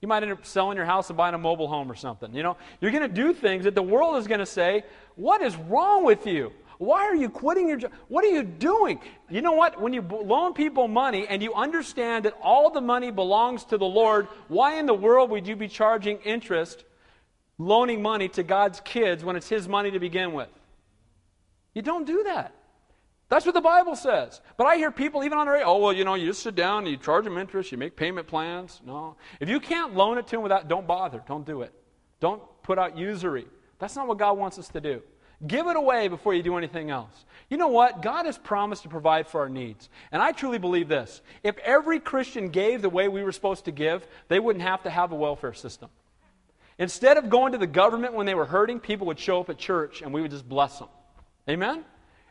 You might end up selling your house and buying a mobile home or something. You know, you're going to do things that the world is going to say, What is wrong with you? Why are you quitting your job? What are you doing? You know what? When you loan people money and you understand that all the money belongs to the Lord, why in the world would you be charging interest loaning money to God's kids when it's His money to begin with? You don't do that. That's what the Bible says. But I hear people even on the radio, oh, well, you know, you just sit down and you charge them interest, you make payment plans. No. If you can't loan it to them without, don't bother. Don't do it. Don't put out usury. That's not what God wants us to do. Give it away before you do anything else. You know what? God has promised to provide for our needs. And I truly believe this. If every Christian gave the way we were supposed to give, they wouldn't have to have a welfare system. Instead of going to the government when they were hurting, people would show up at church and we would just bless them. Amen?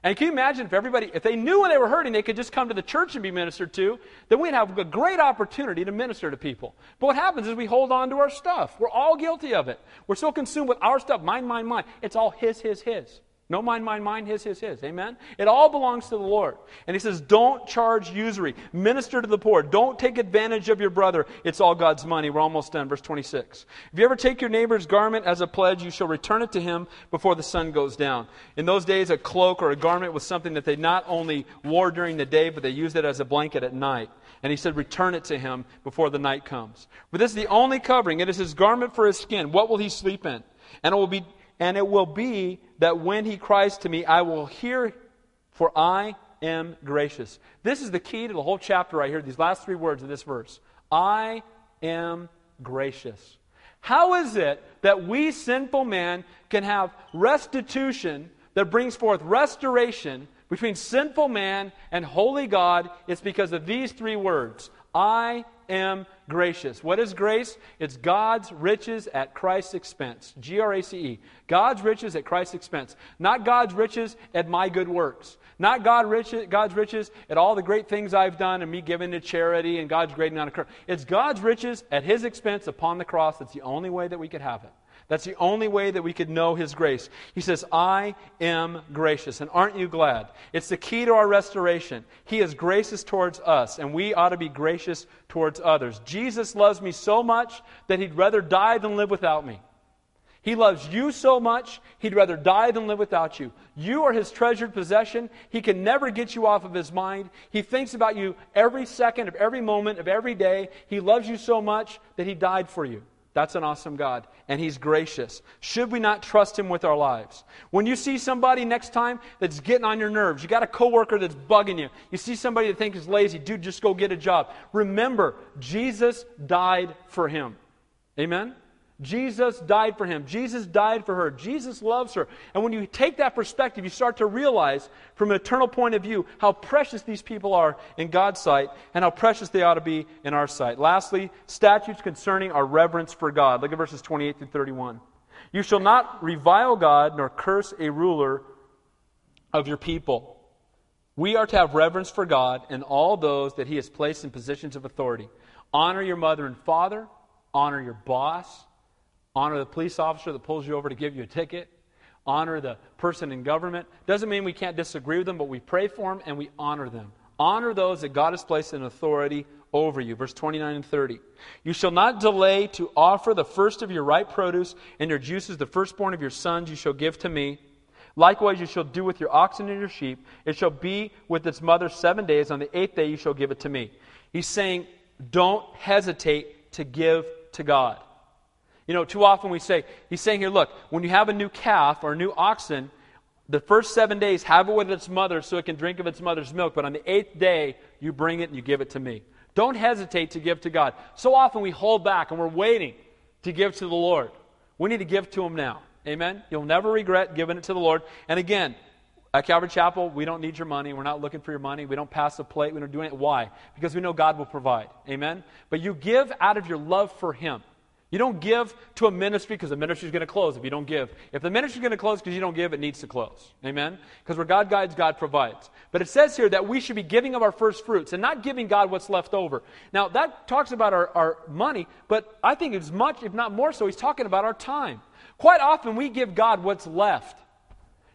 And can you imagine if everybody, if they knew when they were hurting, they could just come to the church and be ministered to, then we'd have a great opportunity to minister to people. But what happens is we hold on to our stuff. We're all guilty of it. We're so consumed with our stuff, mine, mine, mine. It's all his, his, his. No mine, mine, mine, his, his, his. Amen? It all belongs to the Lord. And he says, don't charge usury. Minister to the poor. Don't take advantage of your brother. It's all God's money. We're almost done. Verse 26. If you ever take your neighbor's garment as a pledge, you shall return it to him before the sun goes down. In those days, a cloak or a garment was something that they not only wore during the day, but they used it as a blanket at night. And he said, Return it to him before the night comes. But this is the only covering. It is his garment for his skin. What will he sleep in? And it will be and it will be that when he cries to me, I will hear, for I am gracious. This is the key to the whole chapter right here, these last three words of this verse. I am gracious. How is it that we sinful men can have restitution that brings forth restoration between sinful man and holy God? It's because of these three words I am gracious. What is grace? It's God's riches at Christ's expense. G R A C E. God's riches at Christ's expense. Not God's riches at my good works. Not God riches, God's riches at all the great things I've done and me giving to charity and God's grading on a curve. It's God's riches at His expense upon the cross. That's the only way that we could have it. That's the only way that we could know His grace. He says, I am gracious. And aren't you glad? It's the key to our restoration. He is gracious towards us, and we ought to be gracious towards others. Jesus loves me so much that He'd rather die than live without me. He loves you so much, he'd rather die than live without you. You are his treasured possession. He can never get you off of his mind. He thinks about you every second of every moment of every day. He loves you so much that he died for you. That's an awesome God. And He's gracious. Should we not trust Him with our lives? When you see somebody next time that's getting on your nerves, you got a coworker that's bugging you, you see somebody that thinks is lazy, dude, just go get a job. Remember, Jesus died for him. Amen? Jesus died for him. Jesus died for her. Jesus loves her. And when you take that perspective, you start to realize from an eternal point of view how precious these people are in God's sight and how precious they ought to be in our sight. Lastly, statutes concerning our reverence for God. Look at verses 28 through 31. You shall not revile God nor curse a ruler of your people. We are to have reverence for God and all those that he has placed in positions of authority. Honor your mother and father, honor your boss honor the police officer that pulls you over to give you a ticket, honor the person in government. Doesn't mean we can't disagree with them, but we pray for them and we honor them. Honor those that God has placed in authority over you. Verse 29 and 30. You shall not delay to offer the first of your ripe produce and your juices, the firstborn of your sons, you shall give to me. Likewise, you shall do with your oxen and your sheep. It shall be with its mother seven days. On the eighth day, you shall give it to me. He's saying, don't hesitate to give to God. You know, too often we say, he's saying here, look, when you have a new calf or a new oxen, the first seven days, have it with its mother so it can drink of its mother's milk. But on the eighth day, you bring it and you give it to me. Don't hesitate to give to God. So often we hold back and we're waiting to give to the Lord. We need to give to Him now. Amen? You'll never regret giving it to the Lord. And again, at Calvary Chapel, we don't need your money. We're not looking for your money. We don't pass the plate. We don't do it. Why? Because we know God will provide. Amen? But you give out of your love for Him. You don't give to a ministry because the ministry is going to close if you don't give. If the ministry is going to close because you don't give, it needs to close. Amen? Because where God guides, God provides. But it says here that we should be giving of our first fruits and not giving God what's left over. Now, that talks about our, our money, but I think as much, if not more so, he's talking about our time. Quite often we give God what's left.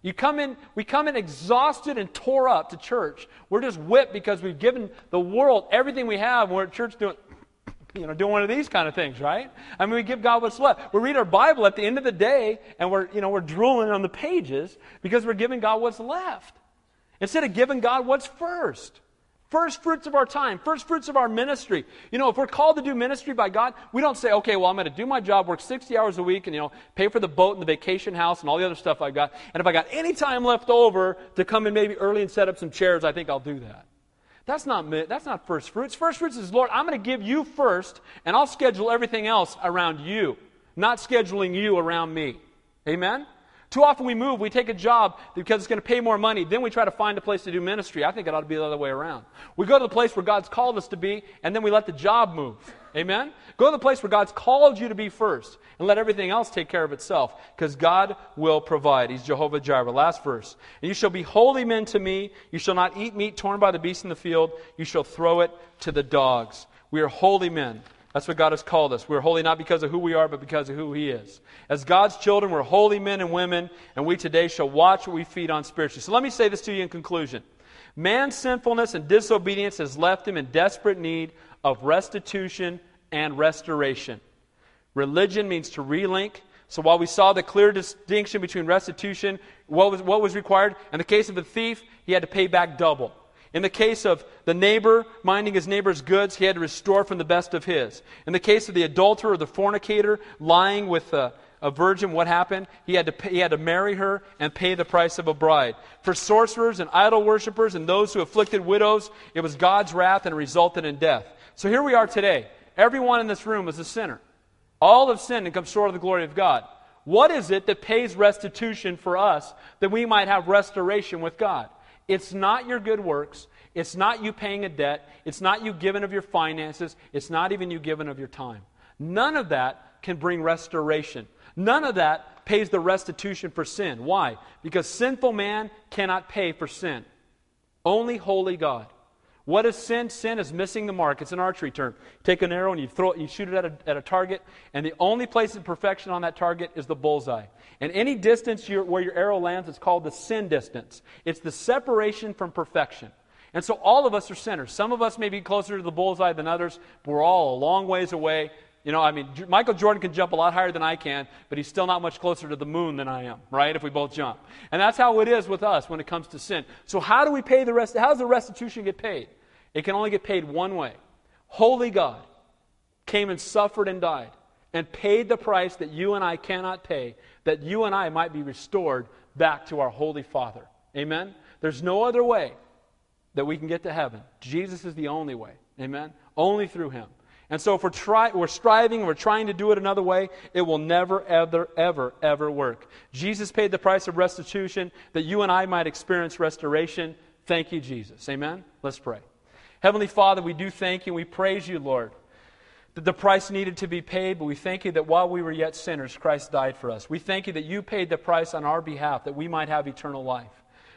You come in, we come in exhausted and tore up to church. We're just whipped because we've given the world everything we have, and we're at church doing you know, doing one of these kind of things, right? I mean, we give God what's left. We read our Bible at the end of the day, and we're, you know, we're drooling on the pages because we're giving God what's left. Instead of giving God what's first. First fruits of our time, first fruits of our ministry. You know, if we're called to do ministry by God, we don't say, okay, well, I'm going to do my job, work 60 hours a week, and, you know, pay for the boat and the vacation house and all the other stuff I've got. And if I got any time left over to come in maybe early and set up some chairs, I think I'll do that. That's not, that's not first fruits. First fruits is, Lord, I'm going to give you first, and I'll schedule everything else around you, not scheduling you around me. Amen? Too often we move, we take a job because it's going to pay more money, then we try to find a place to do ministry. I think it ought to be the other way around. We go to the place where God's called us to be, and then we let the job move. Amen? Go to the place where God's called you to be first, and let everything else take care of itself, because God will provide. He's Jehovah Jireh. Last verse. And you shall be holy men to me. You shall not eat meat torn by the beasts in the field. You shall throw it to the dogs. We are holy men. That's what God has called us. We're holy not because of who we are, but because of who He is. As God's children, we're holy men and women, and we today shall watch what we feed on spiritually. So let me say this to you in conclusion. Man's sinfulness and disobedience has left him in desperate need of restitution and restoration. Religion means to relink. So while we saw the clear distinction between restitution, what was, what was required, in the case of the thief, he had to pay back double. In the case of the neighbor minding his neighbor's goods, he had to restore from the best of his. In the case of the adulterer or the fornicator lying with a, a virgin, what happened? He had, to pay, he had to marry her and pay the price of a bride. For sorcerers and idol worshippers and those who afflicted widows, it was God's wrath and resulted in death. So here we are today. Everyone in this room is a sinner. All have sinned and come short of the glory of God. What is it that pays restitution for us that we might have restoration with God? It's not your good works. It's not you paying a debt. It's not you giving of your finances. It's not even you giving of your time. None of that can bring restoration. None of that pays the restitution for sin. Why? Because sinful man cannot pay for sin. Only holy God. What is sin? Sin is missing the mark. It's an archery term. take an arrow and you throw it, you shoot it at a, at a target, and the only place of perfection on that target is the bullseye. And any distance where your arrow lands is called the sin distance. It's the separation from perfection. And so all of us are sinners. Some of us may be closer to the bullseye than others, but we're all a long ways away. You know, I mean, Michael Jordan can jump a lot higher than I can, but he's still not much closer to the moon than I am, right? If we both jump. And that's how it is with us when it comes to sin. So how do we pay the rest? How does the restitution get paid? It can only get paid one way. Holy God came and suffered and died and paid the price that you and I cannot pay, that you and I might be restored back to our Holy Father. Amen? There's no other way that we can get to heaven. Jesus is the only way. Amen? Only through Him. And so if we're, try, we're striving, we're trying to do it another way, it will never, ever, ever, ever work. Jesus paid the price of restitution that you and I might experience restoration. Thank you, Jesus. Amen? Let's pray. Heavenly Father, we do thank you. And we praise you, Lord, that the price needed to be paid, but we thank you that while we were yet sinners, Christ died for us. We thank you that you paid the price on our behalf that we might have eternal life.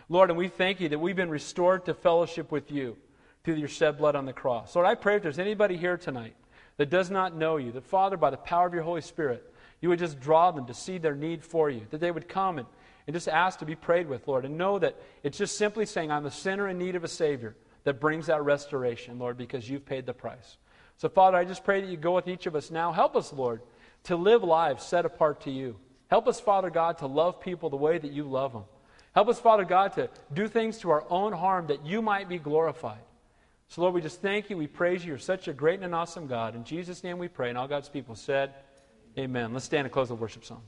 Lord, and we thank you that we've been restored to fellowship with you through your shed blood on the cross. Lord, I pray if there's anybody here tonight that does not know you, that Father, by the power of your Holy Spirit, you would just draw them to see their need for you, that they would come and, and just ask to be prayed with, Lord, and know that it's just simply saying, I'm a sinner in need of a Savior that brings that restoration, Lord, because you've paid the price. So, Father, I just pray that you go with each of us now. Help us, Lord, to live lives set apart to you. Help us, Father God, to love people the way that you love them. Help us, Father God, to do things to our own harm that you might be glorified. So, Lord, we just thank you. We praise you. You're such a great and an awesome God. In Jesus' name we pray. And all God's people said, Amen. Let's stand and close the worship song.